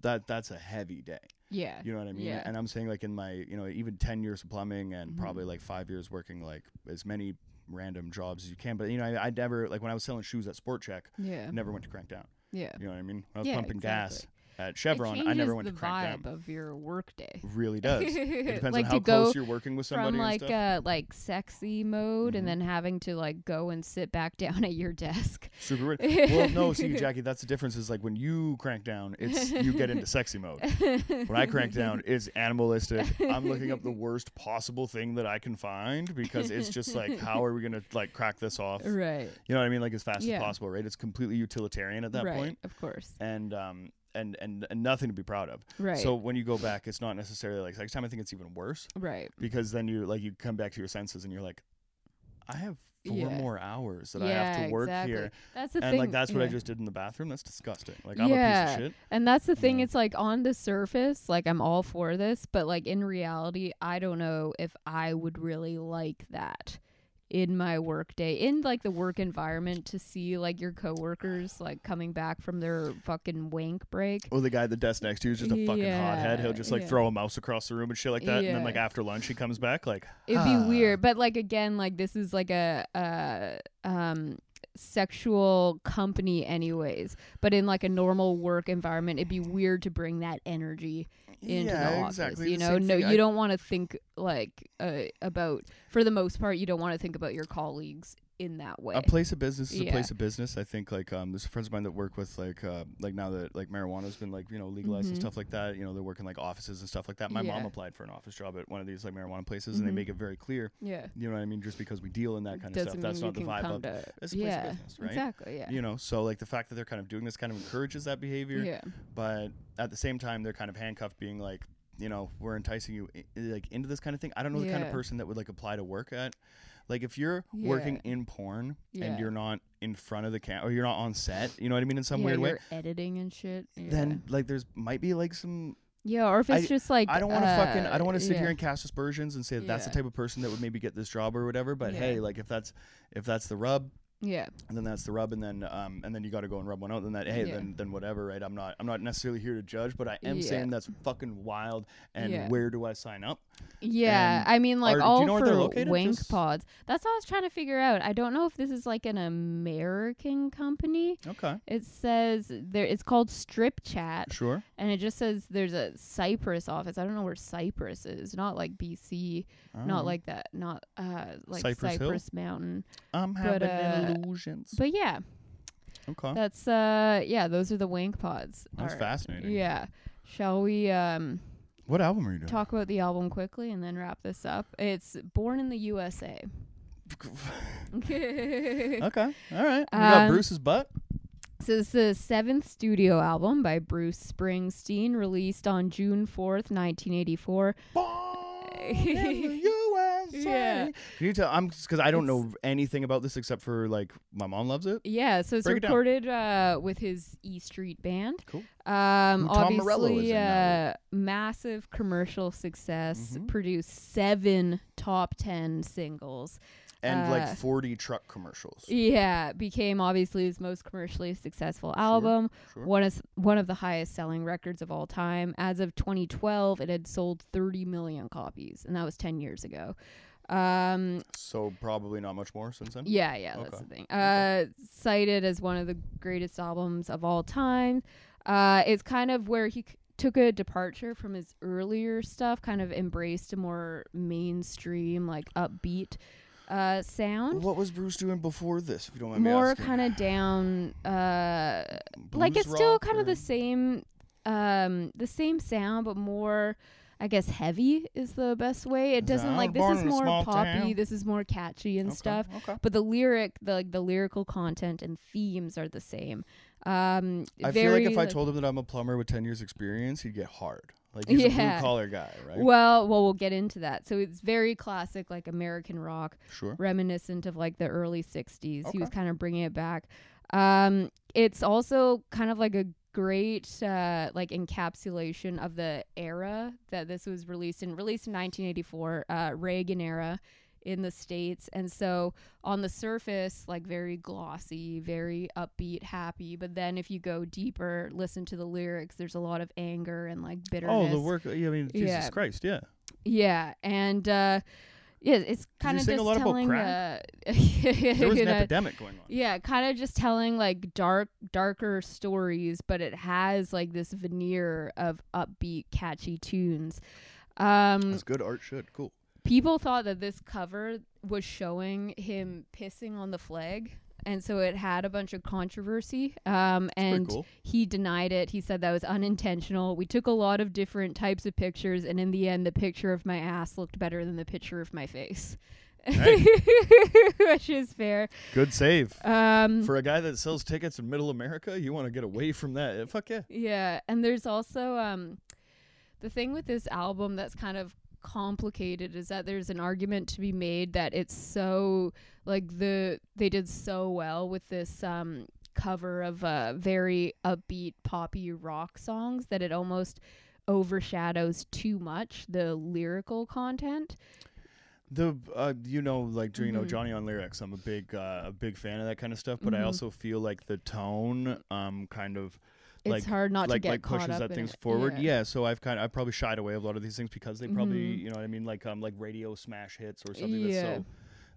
that that's a heavy day. Yeah. You know what I mean? Yeah. And I'm saying like in my you know even ten years of plumbing and Mhm. probably like five years working like as many random jobs as you can. But you know I, I never like when I was selling shoes at Sport Chek, Yeah. Never went to crank down. Yeah. You know what I mean? When I was Yeah, pumping gas exactly. At Chevron, I never went the to crank vibe down. of your workday. Really does. It depends like on how to go close you're working with somebody from and like stuff. uh like sexy mode and then having to like go and sit back down at your desk. Super weird. well, no, see, Jackie, that's the difference. Is like when you crank down, it's you get into sexy mode. When I crank down, it's animalistic. I'm looking up the worst possible thing that I can find because it's just like, how are we gonna like crack this off? right. You know what I mean? Like as fast Yeah. as possible, right? It's completely utilitarian at that right. point, Of course. and um and, and and nothing to be proud of. Right. So when you go back, it's not necessarily like next time. I think it's even worse right. because then you like you come back to your senses and you're like, I have four Yeah. more hours that I have to work exactly. here, That's the and thing. like that's what I just did in the bathroom. That's disgusting. Like I'm a piece of shit. And that's the thing. Yeah. It's like on the surface, like I'm all for this, but like in reality, I don't know if I would really like that in my work day, in like the work environment to see like your coworkers like coming back from their fucking wank break. Or the guy at the desk next to you is just a fucking hothead. He'll just like yeah. throw a mouse across the room and shit like that. And then like after lunch he comes back like It'd "Ah." be weird, but like again, like this is like a uh um sexual company anyways. But in like a normal work environment, it'd be weird to bring that energy into yeah, the office. exactly. You know, no, you I- don't want to think like uh, about for the most part, you don't want to think about your colleagues in that way. A place of business is Yeah. a place of business. I think like um there's friends of mine that work with like uh like now that like marijuana's been like, you know, legalized and Mhm. stuff like that, you know, they're working like offices and stuff like that. My mom applied for an office job at one of these like marijuana places and they Mhm. make it very clear, yeah, you know what I mean, just because we deal in that kind of doesn't stuff. That's not the vibe of to it's a place yeah, of business, right? exactly, yeah, You know, so like the fact that they're kind of doing this kind of encourages that behavior. yeah, but at the same time they're kind of handcuffed being like you know we're enticing you like into this kind of thing i don't know the kind of person that would like apply to work at like if you're working in porn Yeah. and you're not in front of the camera or you're not on set you know what i mean in some yeah, weird way you're editing and shit. Yeah. then like there's might be like some yeah, or if it's I- just like i don't want to fucking i don't want uh, to sit here and cast aspersions and say that that's the type of person that would maybe get this job or whatever but Yeah. hey like if that's if that's the rub yeah, and then that's the rub and then um and then you got to go and rub one out then that hey Yeah. then then whatever right i'm not i'm not necessarily here to judge but i am Yeah. saying that's fucking wild and Yeah. where do i sign up Yeah, And I mean, like are- all you know for wank Just- pods. That's what I was trying to figure out. I don't know if this is like an American company. okay It says there. It's called Strip Chat, sure and it just says there's a Cyprus office. I don't know where Cyprus is. Not like BC. Not Oh. like that. Not uh like Cypress Cypress, Mountain. i'm but, having uh, illusions But yeah, okay that's uh yeah. Those are the wank pods. that's Alright. fascinating Yeah. Shall we um what album are you doing talk about the album quickly and then wrap this up? It's Born in the USA. okay all right we got Um, bruce's butt So this is the seventh studio album by Bruce Springsteen, released on June fourth, nineteen eighty four. Born in the USA. Yeah. Can you tell? I'm because I don't know anything about this except for like my mom loves it. Yeah, so it's Break it down. recorded uh, with his E Street Band. Cool. Um, Tom Morello is obviously, in now. uh, massive commercial success. Mhm. Produced seven top ten singles. And Uh, like 40 truck commercials. Yeah, became obviously his most commercially successful album. Sure. One is one of the highest selling records of all time. As of 2012, it had sold 30 million copies, and that was 10 years ago. Um, So probably not much more since then. yeah, yeah, that's the thing. Okay. Uh, cited as one of the greatest albums of all time. Uh, it's kind of where he c- took a departure from his earlier stuff, kind of embraced a more mainstream, like upbeat uh, sound. What was Bruce doing before this? If you don't mind More kind of down, uh, like it's still kind of the same um the same sound but more I guess heavy is the best way. It doesn't like this is more poppy, town. this is more catchy and Okay, stuff. Okay. But the lyric, the like the lyrical content and themes are the same. Um I feel like if I told him that I'm a plumber with 10 years experience, he'd get hard. Like he's a Yeah. blue collar guy, right? Well, well, we'll get into that. So it's very classic, like American rock, sure. reminiscent of like the early '60s. He was kind of bringing it back. Um, it's also kind of like a great uh, like encapsulation of the era that this was released in. Released in 1984, uh, Reagan era in the states, and so on the surface, like very glossy, very upbeat, happy. But then if you go deeper, listen to the lyrics. There's a lot of anger and like bitterness. Oh, the work. I mean, Jesus Yeah. Christ, yeah. Yeah, and uh, yeah, it's kind of just telling. Uh, There was an know, epidemic going on. yeah, kind of just telling like dark, darker stories, but it has like this veneer of upbeat, catchy tunes. Um, That's good art should. Cool. People thought that this cover was showing him pissing on the flag. And so it had a bunch of controversy. Um, and cool. he denied it. He said that was unintentional. We took a lot of different types of pictures, and in the end, the picture of my ass looked better than the picture of my face, Hey. which is fair. Good save. Um, For a guy that sells tickets in middle America, you want to get away from that. Uh, Fuck yeah. yeah, and there's also um, the thing with this album that's kind of complicated is that there's an argument to be made that it's so like the they did so well with this um cover of uh very upbeat poppy rock songs that it almost overshadows too much the lyrical content. The uh, you know like you know Mhm. Johnny on lyrics. I'm a big uh, a big fan of that kind of stuff. But I Mhm. also feel like the tone um kind of It's Like- hard not to like get like caught pushes up that in things it. forward. Yeah. Yeah. So I've kind of I probably shied away of a lot of these things because they probably Mhm. you know what I mean like um like radio smash hits or something that's Yeah. so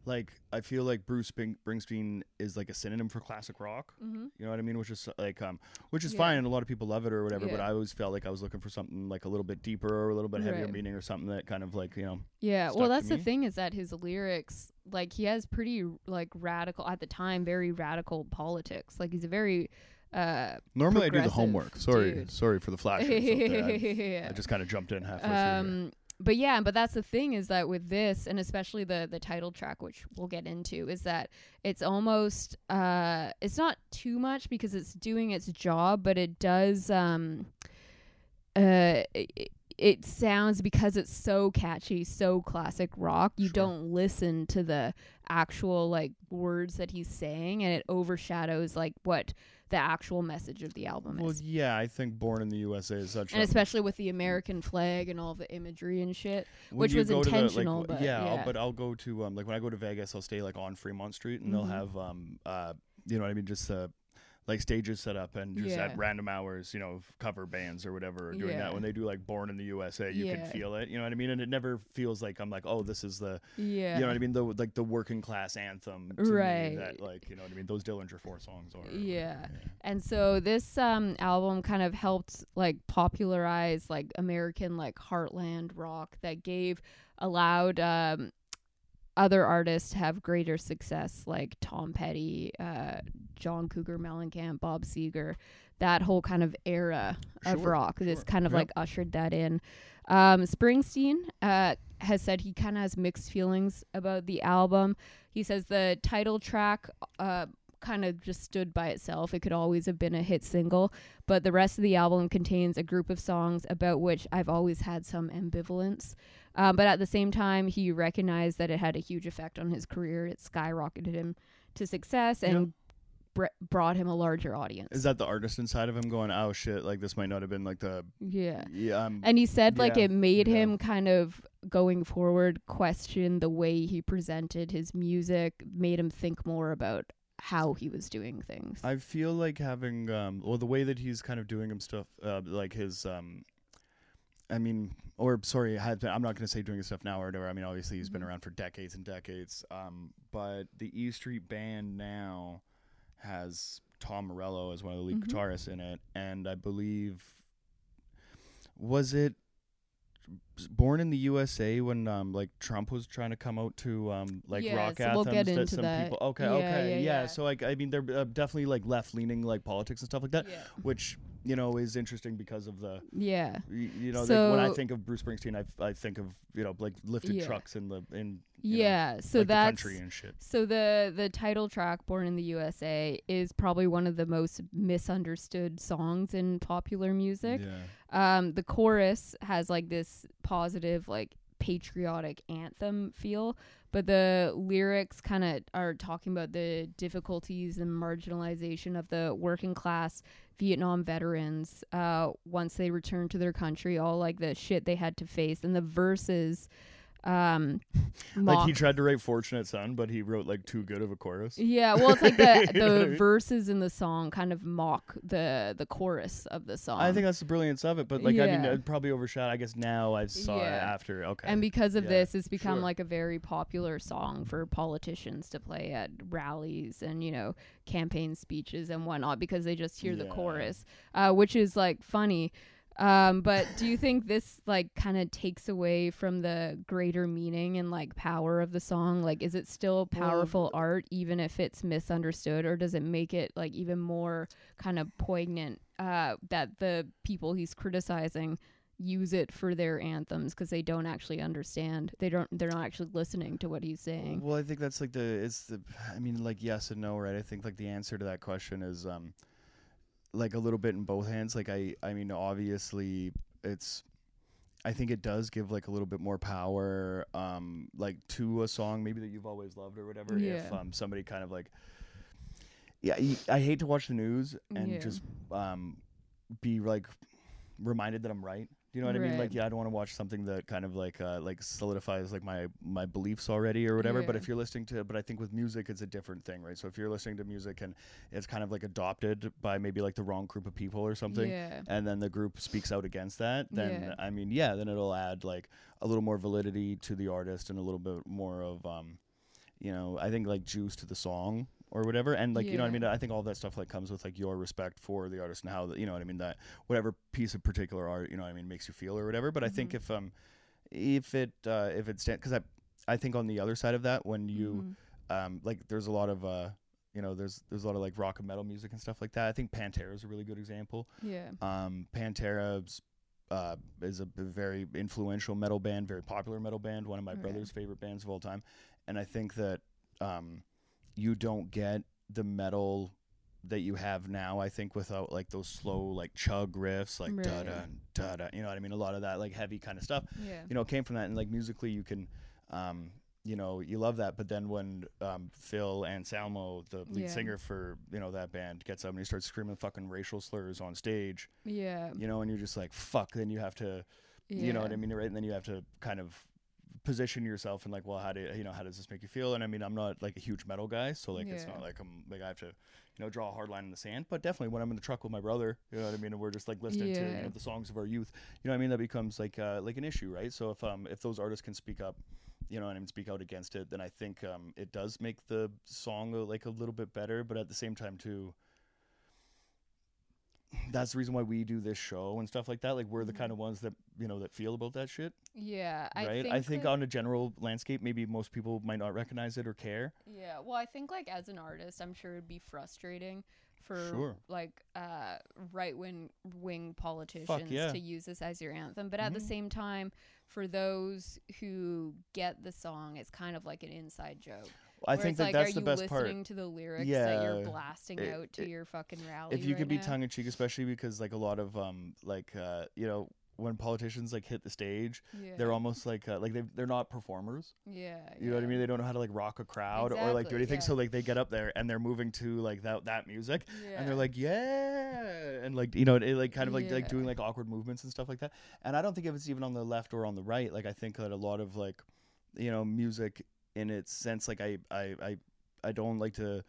like I feel like Bruce Spring- Springsteen is like a synonym for classic rock. Mm-hmm. You know what I mean? Which is like um, which is Yeah. fine, and a lot of people love it or whatever. But I always felt like I was looking for something like a little bit deeper or a little bit heavier Right. meaning or something that kind of like you know. Yeah, well, to that's the thing is that his lyrics, like, he has pretty like radical at the time, very radical politics. Like, he's a very, uh, Normally I do the homework. Sorry, dude. sorry for the flashers. out there. I, yeah. I just kind of jumped in halfway through. um, but yeah, but that's the thing is that with this, and especially the the title track, which we'll get into, is that it's almost, uh, it's not too much because it's doing its job, but it does, um, uh. It, it sounds because it's so catchy, so classic rock. You Sure. don't listen to the actual like words that he's saying, and it overshadows like what the actual message of the album Well, is. yeah, I think "Born in the USA" is such a And a especially with the American flag and all the imagery and shit. which was to the, like, intentional, but yeah, I'll- but I'll go to um like when I go to Vegas, I'll stay like on Fremont Street, and they'll Mhm. have um uh you know what I mean, just uh like stages set up and just Yeah. at random hours, you know, cover bands or whatever are doing Yeah. that. When they do like "Born in the USA," you Yeah. can feel it. You know what I mean? And it never feels like I'm like, oh, this is the Yeah. you know what I mean, the like the working class anthem, to me Right. that like you know what I mean. Those Dillinger Four songs are. Yeah. And so this um album kind of helped like popularize like American like heartland rock that gave allowed um other artists have greater success like Tom Petty, uh John Cougar Mellencamp, Bob Seger, that whole kind of era of Sure, rock. This kind of Yep. like ushered that in. Um Springsteen uh has said he kind of has mixed feelings about the album. He says the title track uh kind of just stood by itself. It could always have been a hit single, but the rest of the album contains a group of songs about which I've always had some ambivalence. Um, but at the same time, he recognized that it had a huge effect on his career. It skyrocketed him to success and br- brought him a larger audience. Is that the artist inside of him going, oh shit, like this might not have been like the yeah. yeah. Um, And he said like Yeah, it made yeah. him kind of going forward question the way he presented his music, made him think more about how he was doing things. I feel like having um well the way that he's kind of doing him stuff uh like his um I mean or sorry had been, I'm not going to say doing his stuff now or whatever I mean obviously he's been Mhm. around for decades and decades um but the E Street band now has Tom Morello as one of the lead Mhm. guitarists in it and I believe was it born in the USA when um like Trump was trying to come out to um like Yeah, rock anthems we'll that some that. people okay Yeah, okay yeah, yeah, yeah. so like I mean they're uh, definitely like left leaning like politics and stuff like that yeah. which you know, is interesting because of the Yeah. you know like, when I think of Bruce Springsteen, I, I think of you know like lifted Yeah. trucks in the in you know, Yeah. so like the that's country and shit. So the the title track "Born in the USA" is probably one of the most misunderstood songs in popular music. Yeah. Um, the chorus has like this positive, like patriotic anthem feel, but the lyrics kind of are talking about the difficulties and marginalization of the working class Vietnam veterans uh, once they returned to their country, all like the shit they had to face, and the verses. Um, Like he tried to write "Fortunate Son," but he wrote like too good of a chorus. yeah, well, it's like the You know I the mean? verses in the song kind of mock the the chorus of the song. I think that's the brilliance of it, but like I mean, Yeah. it probably overshadowed. I guess now I saw it after. Okay, and because of Yeah, this, it's become sure. like a very popular song for politicians to play at rallies and you know campaign speeches and whatnot because they just hear the chorus, uh, which is like funny. Um, but do you think this like kind of takes away from the greater meaning and like power of the song? Like, is it still powerful art even if it's misunderstood, or does it make it like even more kind of poignant uh, that the people he's criticizing use it for their anthems because they don't actually understand. They don't. They're not actually listening to what he's saying. Well, I think that's like the it's the I mean like yes and no, right? I think like the answer to that question is um like a little bit in both hands. Like I I mean obviously it's I think it does give like a little bit more power um like to a song maybe that you've always loved or whatever if um somebody kind of like yeah, I hate to watch the news and Yeah. just um be like reminded that I'm right. Do you know what I mean? Like, yeah, I don't want to watch something that kind of like uh, like solidifies like my my beliefs already or whatever. But if you're listening to, but I think with music, it's a different thing, right? So if you're listening to music and it's kind of like adopted by maybe like the wrong group of people or something, Yeah. and then the group speaks out against that, then Yeah. I mean, yeah, then it'll add like a little more validity to the artist and a little bit more of um, you know, I think like juice to the song or whatever. And like, you know what I mean? I think all that stuff like comes with like your respect for the artist and how, the, you know what I mean? That whatever piece of particular art, you know what I mean, makes you feel or whatever. But I think Mhm. if, um, if it, uh, if it stands, cause I, I think on the other side of that, when you, Mhm. um, like there's a lot of, uh, you know, there's there's a lot of like rock and metal music and stuff like that. I think Pantera is a really good example. yeah. Um, Pantera's uh, is a very influential metal band, very popular metal band, one of my Right. brother's favorite bands of all time. And I think that um, you don't get the metal that you have now. I think without like those slow like chug riffs, like da da da da. You know what I mean? A lot of that like heavy kind of stuff. Yeah. You know, came from that, and like musically, you can. Um, you know, you love that, but then when um, Phil Anselmo, the lead Yeah. singer for you know that band, gets up and he starts screaming fucking racial slurs on stage, Yeah. you know, and you're just like, fuck. Then you have to, you know what I mean, right? And then you have to kind of position yourself and like, well, how do you know how does this make you feel? And I mean, I'm not like a huge metal guy, so like it's not like I'm like I have to, you know, draw a hard line in the sand. But definitely when I'm in the truck with my brother, you know what I mean, and we're just like listening to you know, the songs of our youth, you know what I mean, that becomes like uh, like an issue, right? So if um if those artists can speak up. You know, and speak out against it, then I think um, it does make the song uh, like a little bit better. But at the same time, too, that's the reason why we do this show and stuff like that. Like we're the kind of ones that you know that feel about that shit, Yeah. I right? think I think on a general landscape, maybe most people might not recognize it or care. Yeah, well, I think like as an artist, I'm sure it'd be frustrating for Sure. like uh right wing wing politicians yeah. to use this as your anthem. But at the Mhm. same time, for those who get the song, it's kind of like an inside joke. I think it's that like, that's are the you best part. listening to the lyrics that you're blasting it- out to it- your fucking rally? If you right could be now? tongue in cheek, especially because like a lot of um like uh you know when politicians like hit the stage, yeah. they're almost like uh, like they they're not performers. yeah, You know what I mean? They don't know how to like rock a crowd or like do Exactly, anything. So like they get up there and they're moving to like that that music. and they're like yeah and like you know it, it, like kind of like like doing like awkward movements and stuff like that and i don't think if it's even on the left or on the right like i think that a lot of like you know music in its sense like i i i, I don't like to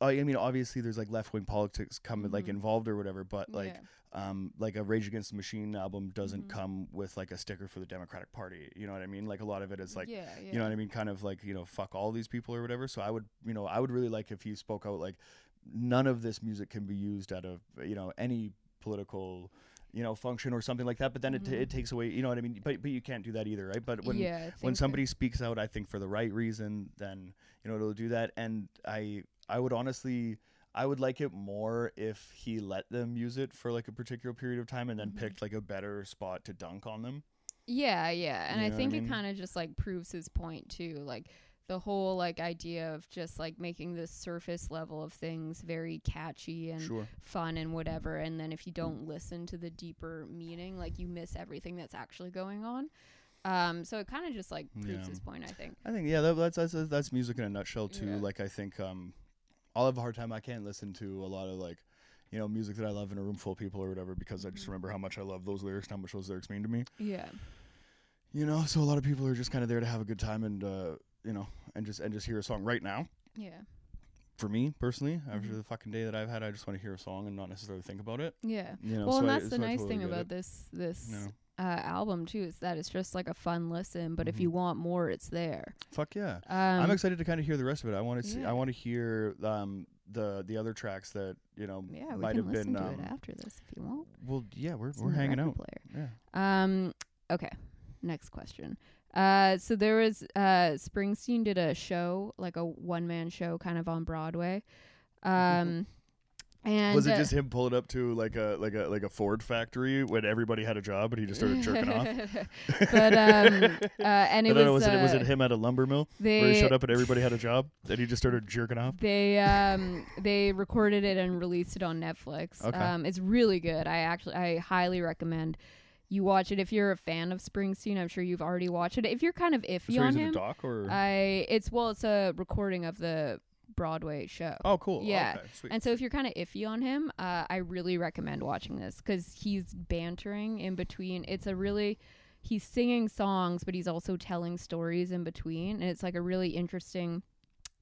I mean, obviously, there's like left wing politics come like Mhm. involved or whatever, but like, Yeah. um, like a Rage Against the Machine album doesn't Mhm. come with like a sticker for the Democratic Party. You know what I mean? Like a lot of it is like, yeah, yeah. you know what I mean? Kind of like, you know, fuck all these people or whatever. So I would, you know, I would really like if he spoke out like none of this music can be used at a, you know, any political, you know, function or something like that. But then it, Mhm. it takes away, you know what I mean? But, but you can't do that either, right? But when, yeah, when think that- somebody speaks out, I think for the right reason, then, you know, it'll do that. And I, I would honestly, I would like it more if he let them use it for like a particular period of time and then Mhm. picked like a better spot to dunk on them. Yeah, yeah. And You I know I think mean? it kind of just like proves his point too. Like the whole like idea of just like making the surface level of things very catchy and Sure. fun and whatever and then if you don't listen to the deeper meaning like you miss everything that's actually going on. Um so it kind of just like proves Yeah. his point, I think. I think yeah, that, that's, that's that's music in a nutshell too. Yeah. Like I think um, I'll have a hard time. I can't listen to a lot of like, you know, music that I love in a room full of people or whatever because I just Mhm. remember how much I love those lyrics, and how much those lyrics mean to me. Yeah. You know, so a lot of people are just kind of there to have a good time and uh, you know, and just and just hear a song. Right now, Yeah. for me personally, after Mhm. the fucking day that I've had, I just want to hear a song and not necessarily think about it. Yeah. You know, well, so and I- that's the so nice totally thing about it. this this You know, uh, album too is that it's just like a fun listen, but if Mhm. you want more, it's there. fuck yeah. Um, I'm excited to kind of hear the rest of it. I want to see. yeah. I want to hear um the the other tracks that you know Yeah, we might can have listen been. to um, it after this if you want. Well, yeah, we're It's we're hanging out. Player. Yeah. Um. Okay. Next question. Uh. So there was uh Springsteen did a show like a one man show kind of on Broadway. Um. and was it uh, just him pulling up to like a like a like a Ford factory when everybody had a job and he just started jerking off? but um. Uh. And it don't know, was. was it was uh, it him at a lumber mill They where he showed up and everybody had a job and he just started jerking off? They um they recorded it and released it on Netflix. Okay. Um it's really good. I actually I highly recommend you watch it if you're a fan of Springsteen. I'm sure you've already watched it. If you're kind of iffy Sorry, on is it a him, doc or? I it's well it's a recording of the Broadway show. oh, cool. yeah. Okay. And so if you're kind of iffy on him, uh, I really recommend watching this cuz he's bantering in between. It's a really he's singing songs but he's also telling stories in between and it's like a really interesting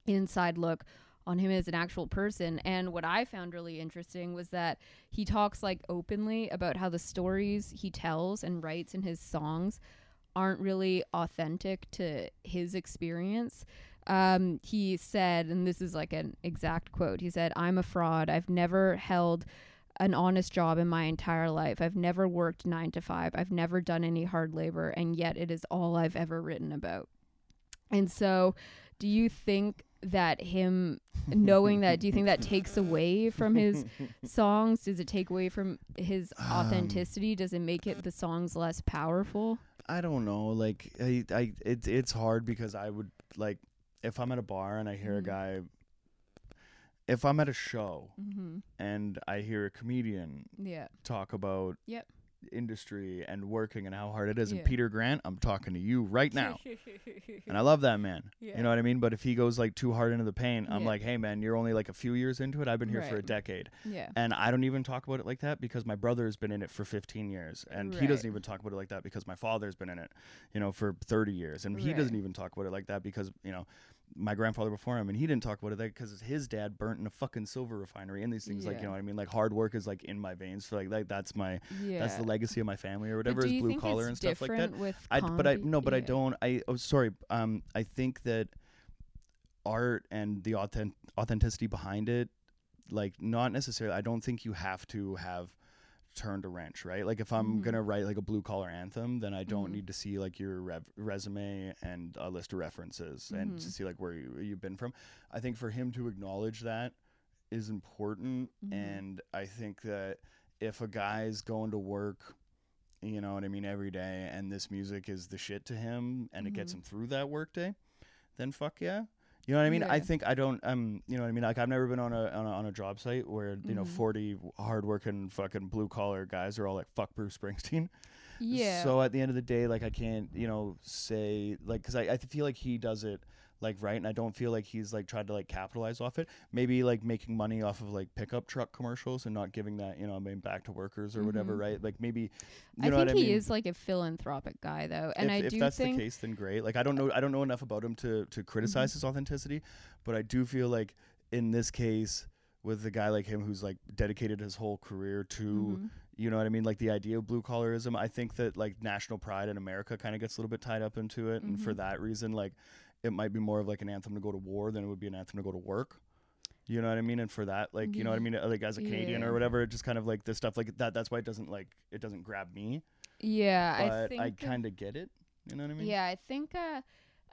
inside look on him as an actual person and what i found really interesting was that he talks like openly about how the stories he tells and writes in his songs aren't really authentic to his experience um, he said and this is like an exact quote he said i'm a fraud i've never held an honest job in my entire life. I've never worked nine to five. I've never done any hard labor, and yet it is all I've ever written about. And so, do you think that him knowing that, do you think that takes away from his songs? Does it take away from his Um, authenticity? Does it make it the songs less powerful? I don't know. Like I, I, it, it's hard because I would like if I'm at a bar and I hear a Mhm. guy. If I'm at a show Mm-hmm. and I hear a comedian Yeah. talk about Yep. Industry and working and how hard it is, Yeah. and Peter Grant, I'm talking to you right now, and I love that man. Yeah. You know what I mean? But if he goes like too hard into the paint, I'm Yeah. like, hey man, you're only like a few years into it. I've been here for a decade. yeah. And I don't even talk about it like that because my brother's been in it for 15 years. And he doesn't even talk about it like that because my father's been in it, you know, for 30 years. And he doesn't even talk about it like that because, you know, my grandfather before him and he didn't talk about it because his dad burnt in a fucking silver refinery and these things like you know what I mean like hard work is like in my veins so like, like that's my Yeah. that's the legacy of my family or whatever is blue collar and stuff like that With I but I no, but I don't. I oh sorry. Um, I think that art and the authentic authenticity behind it, like not necessarily. I don't think you have to have turned a wrench, right? Like if I'm Mhm. gonna write like a blue collar anthem, then I don't Mhm. need to see like your rev- resume and a list of references and to Mhm. see like where you, you've been from. I think for him to acknowledge that is important, Mhm. and I think that if a guy's going to work you know what I mean, every day, and this music is the shit to him, and it gets Mhm. him through that workday, then fuck yeah. You know what I mean? I think I don't. Um, you know what I mean? Like I've never been on a on a, on a job site where you know Mhm. forty hardworking fucking blue collar guys are all like fuck Bruce Springsteen. Yeah. So at the end of the day, like I can't you know say like because I I feel like he does it like right, and I don't feel like he's like tried to like capitalize off it. Maybe like making money off of like pickup truck commercials and not giving that you know I mean back to workers or whatever, Mhm. right? Like maybe you I know think what I he mean? is like a philanthropic guy though, and if, I if do that's think the case, then great. Like I don't know, I don't know enough about him to to criticize Mhm. his authenticity, but I do feel like in this case, with a guy like him who's like dedicated his whole career to, Mhm. you know what I mean, like the idea of blue collarism. I think that like national pride in America kind of gets a little bit tied up into it, and for Mhm. that reason, like it might be more of like an anthem to go to war than it would be an anthem to go to work. You know what I mean? And for that, like, you know what I mean? Like as a Canadian yeah. or whatever, it just kind of like the stuff like that. That's why it doesn't like it doesn't grab me. yeah, I But think I, kind of get it. You know what I mean? Yeah, I think uh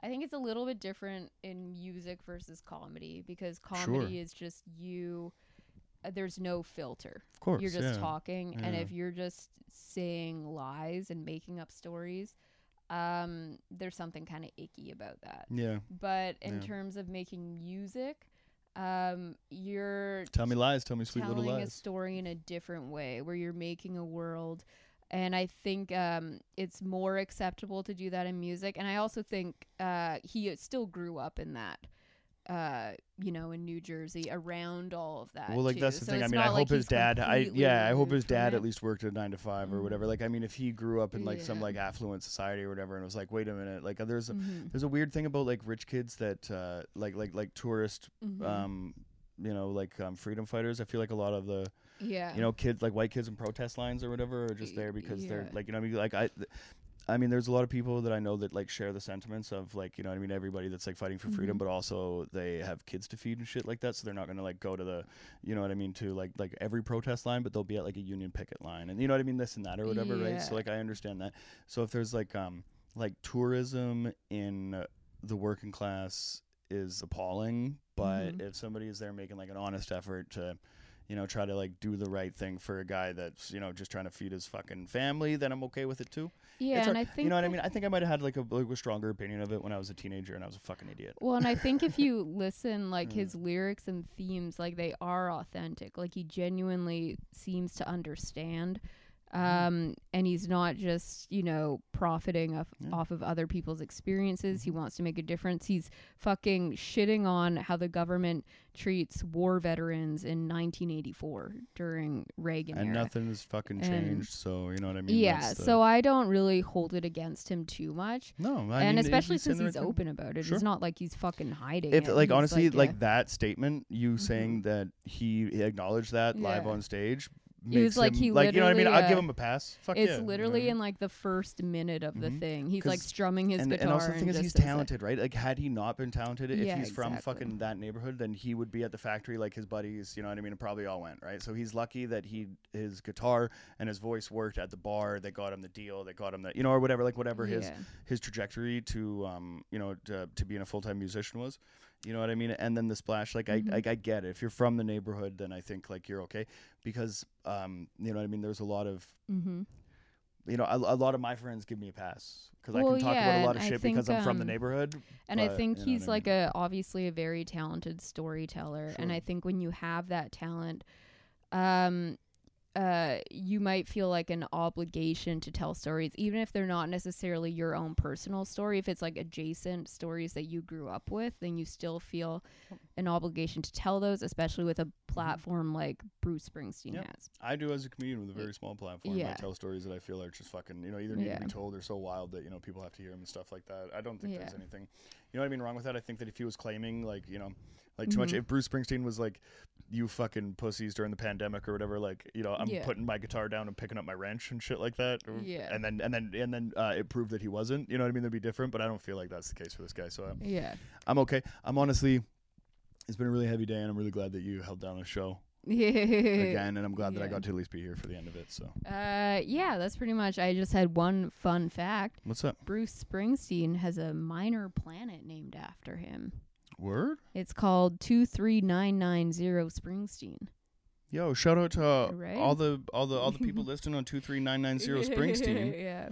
I think it's a little bit different in music versus comedy because comedy is just you uh, there's no filter. Of course, you're just yeah. talking, and if you're just saying lies and making up stories, um, there's something kind of icky about that. Yeah. But in Yeah. terms of making music, um, you're Tell me lies. Tell me sweet telling little a story in a different way where you're making a world and i think um, it's more acceptable to do that in music and i also think uh, he still grew up in that uh, you know in new jersey around all of that Well, like too. that's the So thing. I mean, I not like hope his dad. I yeah, I hope his dad at least worked a nine to five or Mm. whatever. Like, I mean, if he grew up in like some like affluent society or whatever, and was like, wait a minute, like, uh, there's a Mhm, there's a weird thing about like rich kids that uh like like like tourist mhm. um you know like um freedom fighters. I feel like a lot of the yeah you know kids like white kids in protest lines or whatever are just there because they're like you know I mean like I. Th- I mean, there's a lot of people that I know that like share the sentiments of like you know what I mean everybody that's like fighting for freedom, Mhm. but also they have kids to feed and shit like that, so they're not gonna like go to the, you know what I mean, to like like every protest line, but they'll be at like a union picket line, and you know what I mean, this and that or whatever, right? So like I understand that. So if there's like um like tourism in the working class is appalling, but Mhm. if somebody is there making like an honest effort to you know, try to like do the right thing for a guy that's, you know, just trying to feed his fucking family, then I'm okay with it too. yeah It's and hard- i think you know what I mean? I think I might have had like a, like a stronger opinion of it when I was a teenager and I was a fucking idiot. Well, and I think if you listen, like Mm. his lyrics and themes, like they are authentic. Like he genuinely seems to understand. Um, and he's not just you know profiting off, Yeah. off of other people's experiences. He Mhm. wants to make a difference. He's fucking shitting on how the government treats war veterans in 1984 during Reagan And era. nothing has fucking And- changed, so you know what I mean? yeah, That's so I don't really hold it against him too much. no, I and mean, especially he's since he's open about it, Sure. it's not like he's fucking hiding. If it. like He's honestly, yeah. like that statement, you Mhm. saying that he acknowledged that live on stage, It was like him, he like you know what I mean. literally, I'll give uh, him a pass. Fuck it's yeah, you know I literally mean? in like the first minute of the Mhm. thing. He's like strumming his and, guitar. and also the thing is he's it. talented, right? Like had he not been talented, if Yeah, he's from exactly. fucking that neighborhood, then he would be at the factory like his buddies, you know what I mean? And probably all went, right? So he's lucky that he his guitar and his voice worked at the bar. They got him the deal. They got him the you know or whatever, like whatever his Yeah. his trajectory to um you know to, to being a full time musician was. You know what I mean? And then the splash, like Mhm. I, I I get it. If you're from the neighborhood, then I think like you're okay because um you know what I mean. There's a lot of Mm-hmm. you know a, a lot of my friends give me a pass because I can talk yeah, about a lot of I shit because think, I'm from the um, neighborhood. And I think you know he's like mean. a obviously a very talented storyteller. And I think when you have that talent, um, uh, you might feel like an obligation to tell stories, even if they're not necessarily your own personal story. If it's like adjacent stories that you grew up with, then you still feel an obligation to tell those, especially with a platform like Bruce Springsteen Yep. has. I do as a comedian with a very small platform. Yeah. I tell stories that I feel are just fucking, you know, either need Yeah. to be told or so wild that you know people have to hear them and stuff like that. I don't think there's anything, you know what I mean, wrong with that. I think that if he was claiming like, you know, like too much, Mhm. if Bruce Springsteen was like, you fucking pussies during the pandemic or whatever, like, you know, I'm Yeah. putting my guitar down and picking up my wrench and shit like that. Yeah. And then and then and then uh, it proved that he wasn't. You know what I mean? That'd be different, but I don't feel like that's the case for this guy. So I'm, Yeah. I'm okay. I'm honestly. It's been a really heavy day, and I'm really glad that you held down the show Yeah. again, and I'm glad that I got to at least be here for the end of it. So, Uh, yeah, that's pretty much. I just had one fun fact. what's up? Bruce Springsteen has a minor planet named after him. Word? It's called 23990 Springsteen. Yo, shout out to uh, Right? all the all the all the people listening on two three nine nine zero Springsteen. yeah.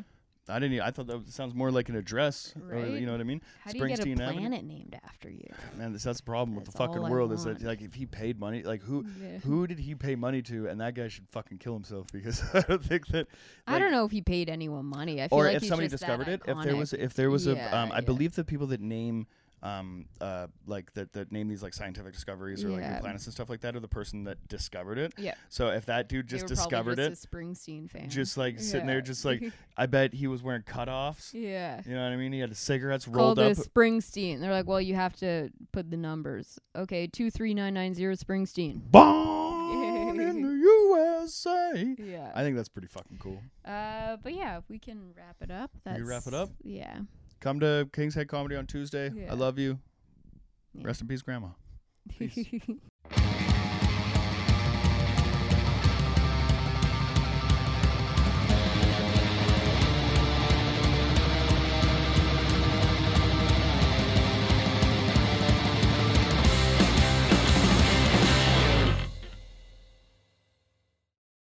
I didn't. I thought that sounds more like an address. Or, Right? you know what I mean? How do you get a Springsteen Avenue? planet named after you? Man, this, that's the problem with the fucking world is that like if he paid money, like who Yeah. who did he pay money to? And that guy should fucking kill himself because I don't think that. I don't know if he paid anyone money. I feel Or like if somebody discovered it, if there was if there was a um, I yeah. believe the people that name um uh like that that name these like scientific discoveries or like Yeah. new planets and stuff like that or the person that discovered it. Yeah. So if that dude just discovered it, just a Springsteen fan. just like sitting there, just like I bet he was wearing cutoffs. yeah. You know what I mean? He had his cigarettes Called rolled up. Springsteen. They're like, well, you have to put the numbers. Okay, two three nine nine zero Springsteen. Born in the USA. Yeah. I think that's pretty fucking cool. Uh, but yeah, we can wrap it up. That's We wrap it up? Yeah. Come to King's Head Comedy on Tuesday. Yeah. I love you. Yeah. Rest in peace, Grandma. Peace.